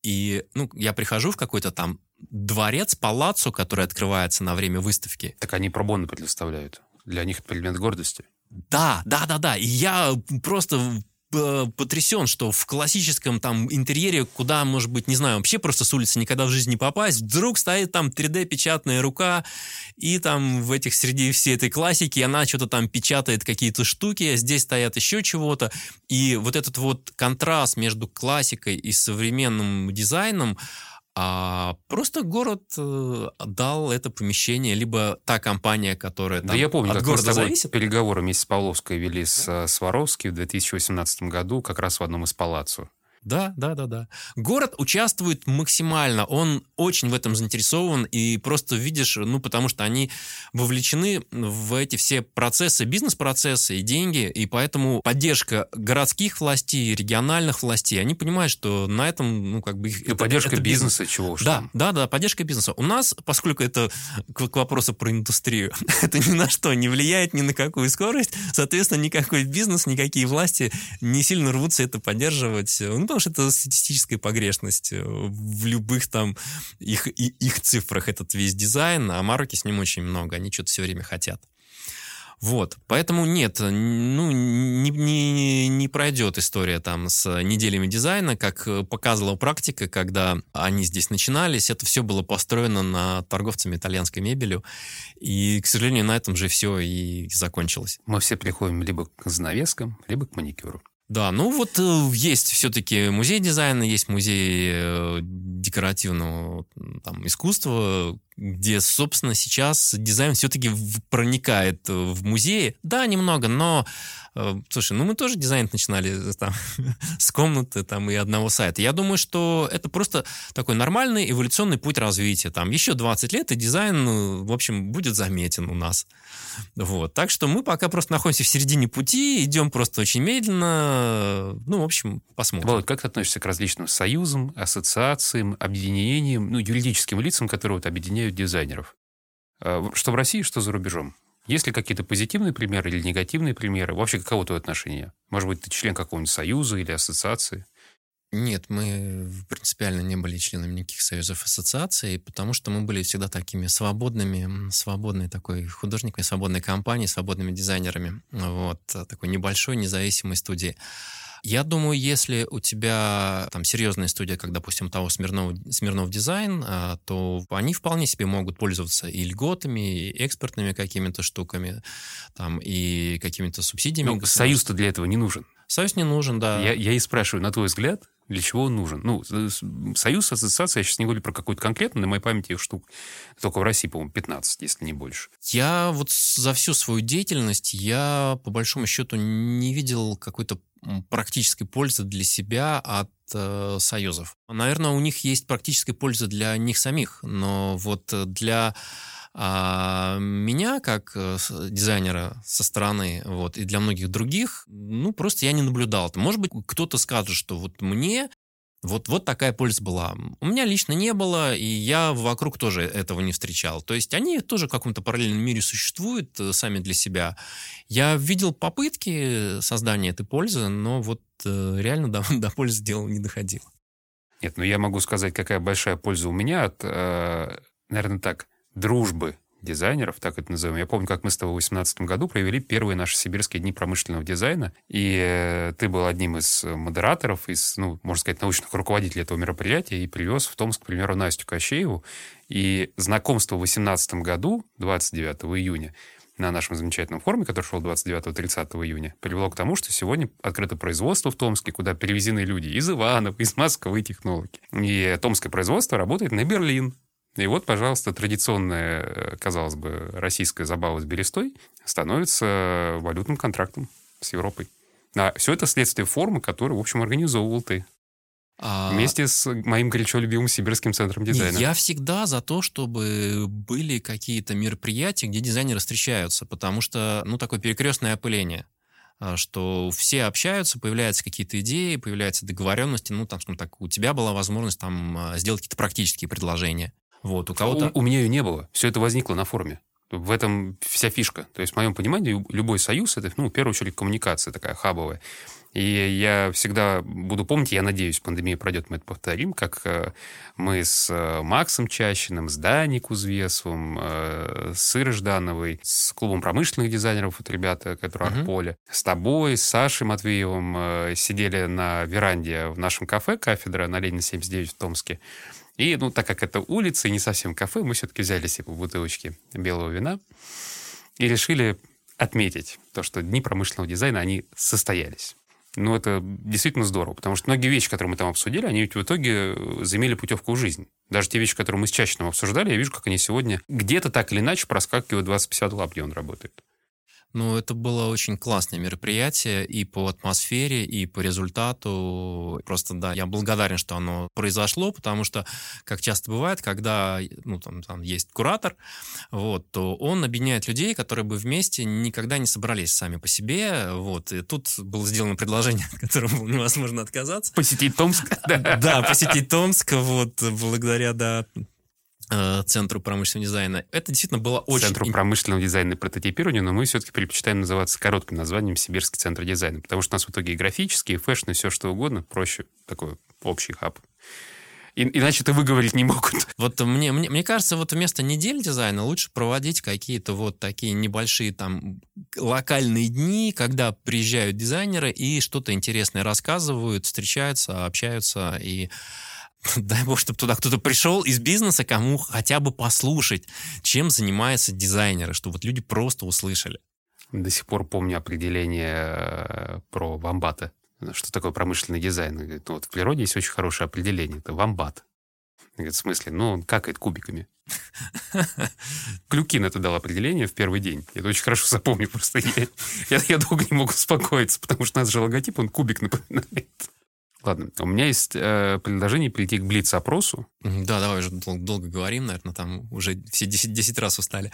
И, ну, я прихожу в какой-то там дворец, палаццо, который открывается на время выставки. Так они пробоны предоставляют. Для них это предмет гордости. Да, да, да, да. И я просто потрясен, что в классическом там интерьере, куда, может быть, не знаю, вообще просто с улицы никогда в жизни не попасть, вдруг стоит там 3D-печатная рука, и там в этих, среди всей этой классики она что-то там печатает какие-то штуки, а здесь стоят еще чего-то, и вот этот вот контраст между классикой и современным дизайном, а просто город э, дал это помещение, либо та компания, которая там, Да я помню, от как города мы с зависит. переговоры вместе с Павловской вели с да? Сваровски в 2018 году как раз в одном из палаццо. Да, да, да, да. Город участвует максимально, он очень в этом заинтересован, и просто видишь, ну, потому что они вовлечены в эти все процессы, бизнес-процессы и деньги, и поэтому поддержка городских властей, региональных властей, они понимают, что на этом, ну, как бы... И это, поддержка это бизнеса, бизнес. чего уж Да, да, да, поддержка бизнеса. У нас, поскольку это к, к вопросу про индустрию, [LAUGHS] это ни на что не влияет, ни на какую скорость, соответственно, никакой бизнес, никакие власти не сильно рвутся это поддерживать. Ну, потому что это статистическая погрешность э, в любых там их, их цифрах этот весь дизайн, а Маруки с ним очень много, они что-то все время хотят. Вот, поэтому нет, ну, не, не, не пройдет история там с неделями дизайна, как показывала практика, когда они здесь начинались, это все было построено на торговцами итальянской мебелью, и, к сожалению, на этом же все и закончилось. Мы все приходим либо к занавескам, либо к маникюру. Да, ну вот э, есть все-таки музей дизайна, есть музей э, декоративного там, искусства, где, собственно, сейчас дизайн все-таки проникает в музеи. Да, немного, но, э, слушай, ну мы тоже дизайн начинали э, там, [LAUGHS] с комнаты там, и одного сайта. Я думаю, что это просто такой нормальный эволюционный путь развития. Там еще 20 лет, и дизайн, э, в общем, будет заметен у нас. Вот. Так что мы пока просто находимся в середине пути, идем просто очень медленно. Ну, в общем, посмотрим. Володь, как ты относишься к различным союзам, ассоциациям, объединениям, ну, юридическим лицам, которые вот объединяют дизайнеров. Что в России, что за рубежом. Есть ли какие-то позитивные примеры или негативные примеры? Вообще, каково твое отношение? Может быть, ты член какого-нибудь союза или ассоциации? Нет, мы принципиально не были членами никаких союзов ассоциаций, потому что мы были всегда такими свободными, свободной такой художниками, свободной компанией, свободными дизайнерами. Вот, такой небольшой независимой студии. Я думаю, если у тебя там серьезная студия, как, допустим, того Смирнов, Смирнов дизайн, а, то они вполне себе могут пользоваться и льготами, и экспортными какими-то штуками, там, и какими-то субсидиями. Ну, союз-то для этого не нужен. Союз не нужен, да. Я, я и спрашиваю, на твой взгляд, для чего он нужен? Ну, союз, ассоциация, я сейчас не говорю про какую-то конкретную, на моей памяти их штук только в России, по-моему, 15, если не больше. Я вот за всю свою деятельность, я, по большому счету, не видел какой-то практической пользы для себя от э, союзов. Наверное, у них есть практическая польза для них самих, но вот для а меня, как э, дизайнера со стороны, вот, и для многих других, ну, просто я не наблюдал. Может быть, кто-то скажет, что вот мне вот, вот такая польза была. У меня лично не было, и я вокруг тоже этого не встречал. То есть они тоже в каком-то параллельном мире существуют э, сами для себя. Я видел попытки создания этой пользы, но вот э, реально до, [LAUGHS] до пользы дело не доходило. Нет, ну я могу сказать, какая большая польза у меня от, э, наверное, так, дружбы дизайнеров, так это назовем. Я помню, как мы с тобой в 2018 году провели первые наши сибирские дни промышленного дизайна, и э, ты был одним из модераторов, из, ну, можно сказать, научных руководителей этого мероприятия, и привез в Томск, к примеру, Настю Кощееву. И знакомство в 2018 году, 29 июня, на нашем замечательном форуме, который шел 29-30 июня, привело к тому, что сегодня открыто производство в Томске, куда перевезены люди из Иванов, из Москвы технологи. И томское производство работает на Берлин. И вот, пожалуйста, традиционная, э, казалось бы, российская забава с берестой становится валютным контрактом с Европой. А все это следствие формы, которую, в общем, организовывал ты. А... Вместе с моим горячо любимым сибирским центром дизайна. Я всегда за то, чтобы были какие-то мероприятия, где дизайнеры встречаются, потому что, ну, такое перекрестное опыление а, что все общаются, появляются какие-то идеи, появляются договоренности, ну, там, скажем так, у тебя была возможность там а, сделать какие-то практические предложения. Вот, у кого-то... У, у меня ее не было. Все это возникло на форуме. В этом вся фишка. То есть, в моем понимании, любой союз — это, ну, в первую очередь, коммуникация такая хабовая. И я всегда буду помнить, я надеюсь, пандемия пройдет, мы это повторим, как э, мы с э, Максом Чащиным, с Даней Кузвесовым, э, с Ирой Ждановой, с клубом промышленных дизайнеров, вот ребята, которые uh-huh. Арполе, с тобой, с Сашей Матвеевым сидели на веранде в нашем кафе «Кафедра» на Ленина 79 в Томске. И, ну, так как это улица и не совсем кафе, мы все-таки взяли себе бутылочки белого вина и решили отметить то, что дни промышленного дизайна, они состоялись. Ну, это действительно здорово, потому что многие вещи, которые мы там обсудили, они ведь в итоге э, заимели путевку в жизнь. Даже те вещи, которые мы с Чащиным обсуждали, я вижу, как они сегодня где-то так или иначе проскакивают 2050 лап, где он работает. Ну, это было очень классное мероприятие и по атмосфере, и по результату. Просто, да, я благодарен, что оно произошло, потому что, как часто бывает, когда ну, там, там есть куратор, вот, то он объединяет людей, которые бы вместе никогда не собрались сами по себе. Вот, и тут было сделано предложение, [LAUGHS] от которого невозможно отказаться. Посетить Томск? Да, посетить Томск, вот, благодаря, да, Центру промышленного дизайна. Это действительно было очень... Центру промышленного дизайна и прототипирования, но мы все-таки предпочитаем называться коротким названием Сибирский центр дизайна, потому что у нас в итоге и графические, и фэшн, и все что угодно, проще такой общий хаб. И, иначе это выговорить не могут. [LAUGHS] Вот мне, мне, мне кажется, вот вместо недель дизайна лучше проводить какие-то вот такие небольшие там локальные дни, когда приезжают дизайнеры и что-то интересное рассказывают, встречаются, общаются и [LAUGHS] дай бог, чтобы туда кто-то пришел из бизнеса, кому хотя бы послушать, чем занимаются дизайнеры, чтобы вот люди просто услышали. До сих пор помню определение э, про вамбата. Что такое промышленный дизайн? Говорит, ну, вот в природе есть очень хорошее определение. Это вамбат. Говорит, в смысле? Ну, он какает кубиками. [LAUGHS] Клюкин это дал определение в первый день. Я это очень хорошо запомню. Просто я, я, я долго не мог успокоиться, потому что у нас же логотип, он кубик напоминает. Ладно, у меня есть э, предложение перейти к Блиц-опросу. Да, давай уже дол- долго говорим, наверное, там уже все 10, 10 раз устали.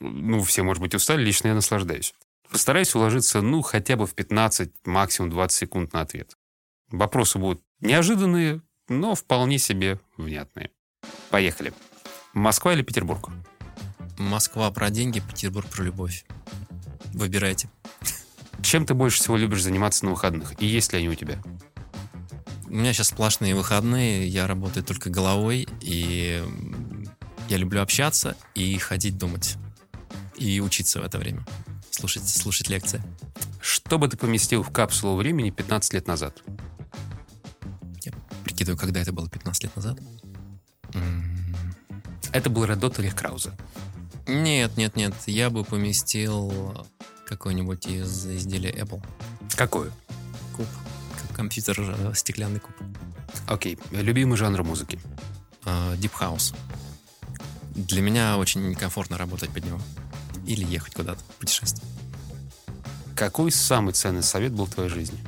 Ну, все, может быть, устали, лично я наслаждаюсь. Постараюсь уложиться, ну, хотя бы в 15, максимум 20 секунд на ответ. Вопросы будут неожиданные, но вполне себе внятные. Поехали. Москва или Петербург? Москва про деньги, Петербург про любовь. Выбирайте. Чем ты больше всего любишь заниматься на выходных? И есть ли они у тебя? У меня сейчас сплошные выходные, я работаю только головой, и я люблю общаться и ходить думать. И учиться в это время. Слушать, слушать лекции. Что бы ты поместил в капсулу времени 15 лет назад? Я прикидываю, когда это было 15 лет назад. Это был Редот или Крауза? Нет, нет, нет. Я бы поместил какой-нибудь из изделия Apple. Какое? Куб компьютер э, стеклянный куб. Окей. Okay. Любимый жанр музыки? Uh, Deep House. Для меня очень комфортно работать под него. Или ехать куда-то, путешествовать. Какой самый ценный совет был в твоей жизни?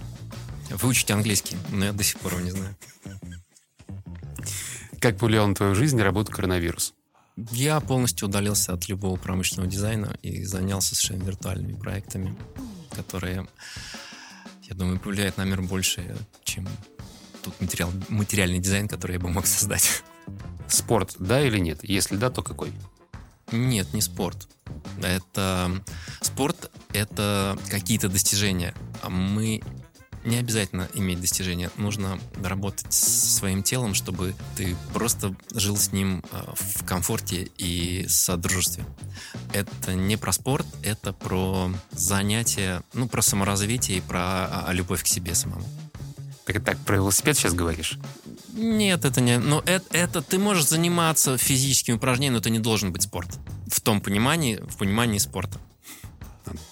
Выучить английский, но я до сих пор его не знаю. Как повлиял на твою жизнь работу коронавирус? Я полностью удалился от любого промышленного дизайна и занялся совершенно виртуальными проектами, которые я думаю, повлияет на мир больше, чем тот материал, материальный дизайн, который я бы мог создать. Спорт, да или нет? Если да, то какой? Нет, не спорт. Это спорт — это какие-то достижения. А мы не обязательно иметь достижения. Нужно работать с своим телом, чтобы ты просто жил с ним э, в комфорте и содружестве. Это не про спорт, это про занятие, ну, про саморазвитие и про а, а, любовь к себе самому. Так, так, про велосипед сейчас говоришь? Нет, это не... Но это, это ты можешь заниматься физическими упражнениями, но это не должен быть спорт. В том понимании, в понимании спорта.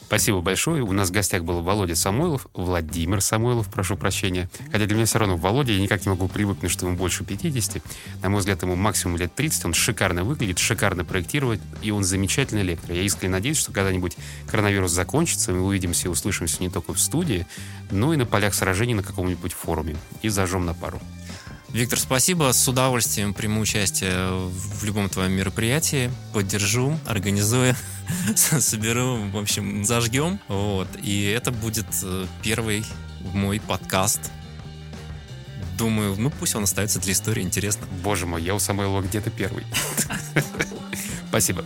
Спасибо большое. У нас в гостях был Володя Самойлов, Владимир Самойлов, прошу прощения. Хотя для меня все равно Володя, я никак не могу привыкнуть, что ему больше 50. На мой взгляд, ему максимум лет 30. Он шикарно выглядит, шикарно проектирует, и он замечательный лектор. Я искренне надеюсь, что когда-нибудь коронавирус закончится, мы увидимся и услышимся не только в студии, но и на полях сражений на каком-нибудь форуме. И зажжем на пару. Виктор, спасибо. С удовольствием приму участие в любом твоем мероприятии. Поддержу, организую, [LAUGHS] соберу, в общем, зажгем. Вот. И это будет э, первый мой подкаст. Думаю, ну пусть он остается для истории интересно. Боже мой, я у Самойлова где-то первый. [LAUGHS] Спасибо.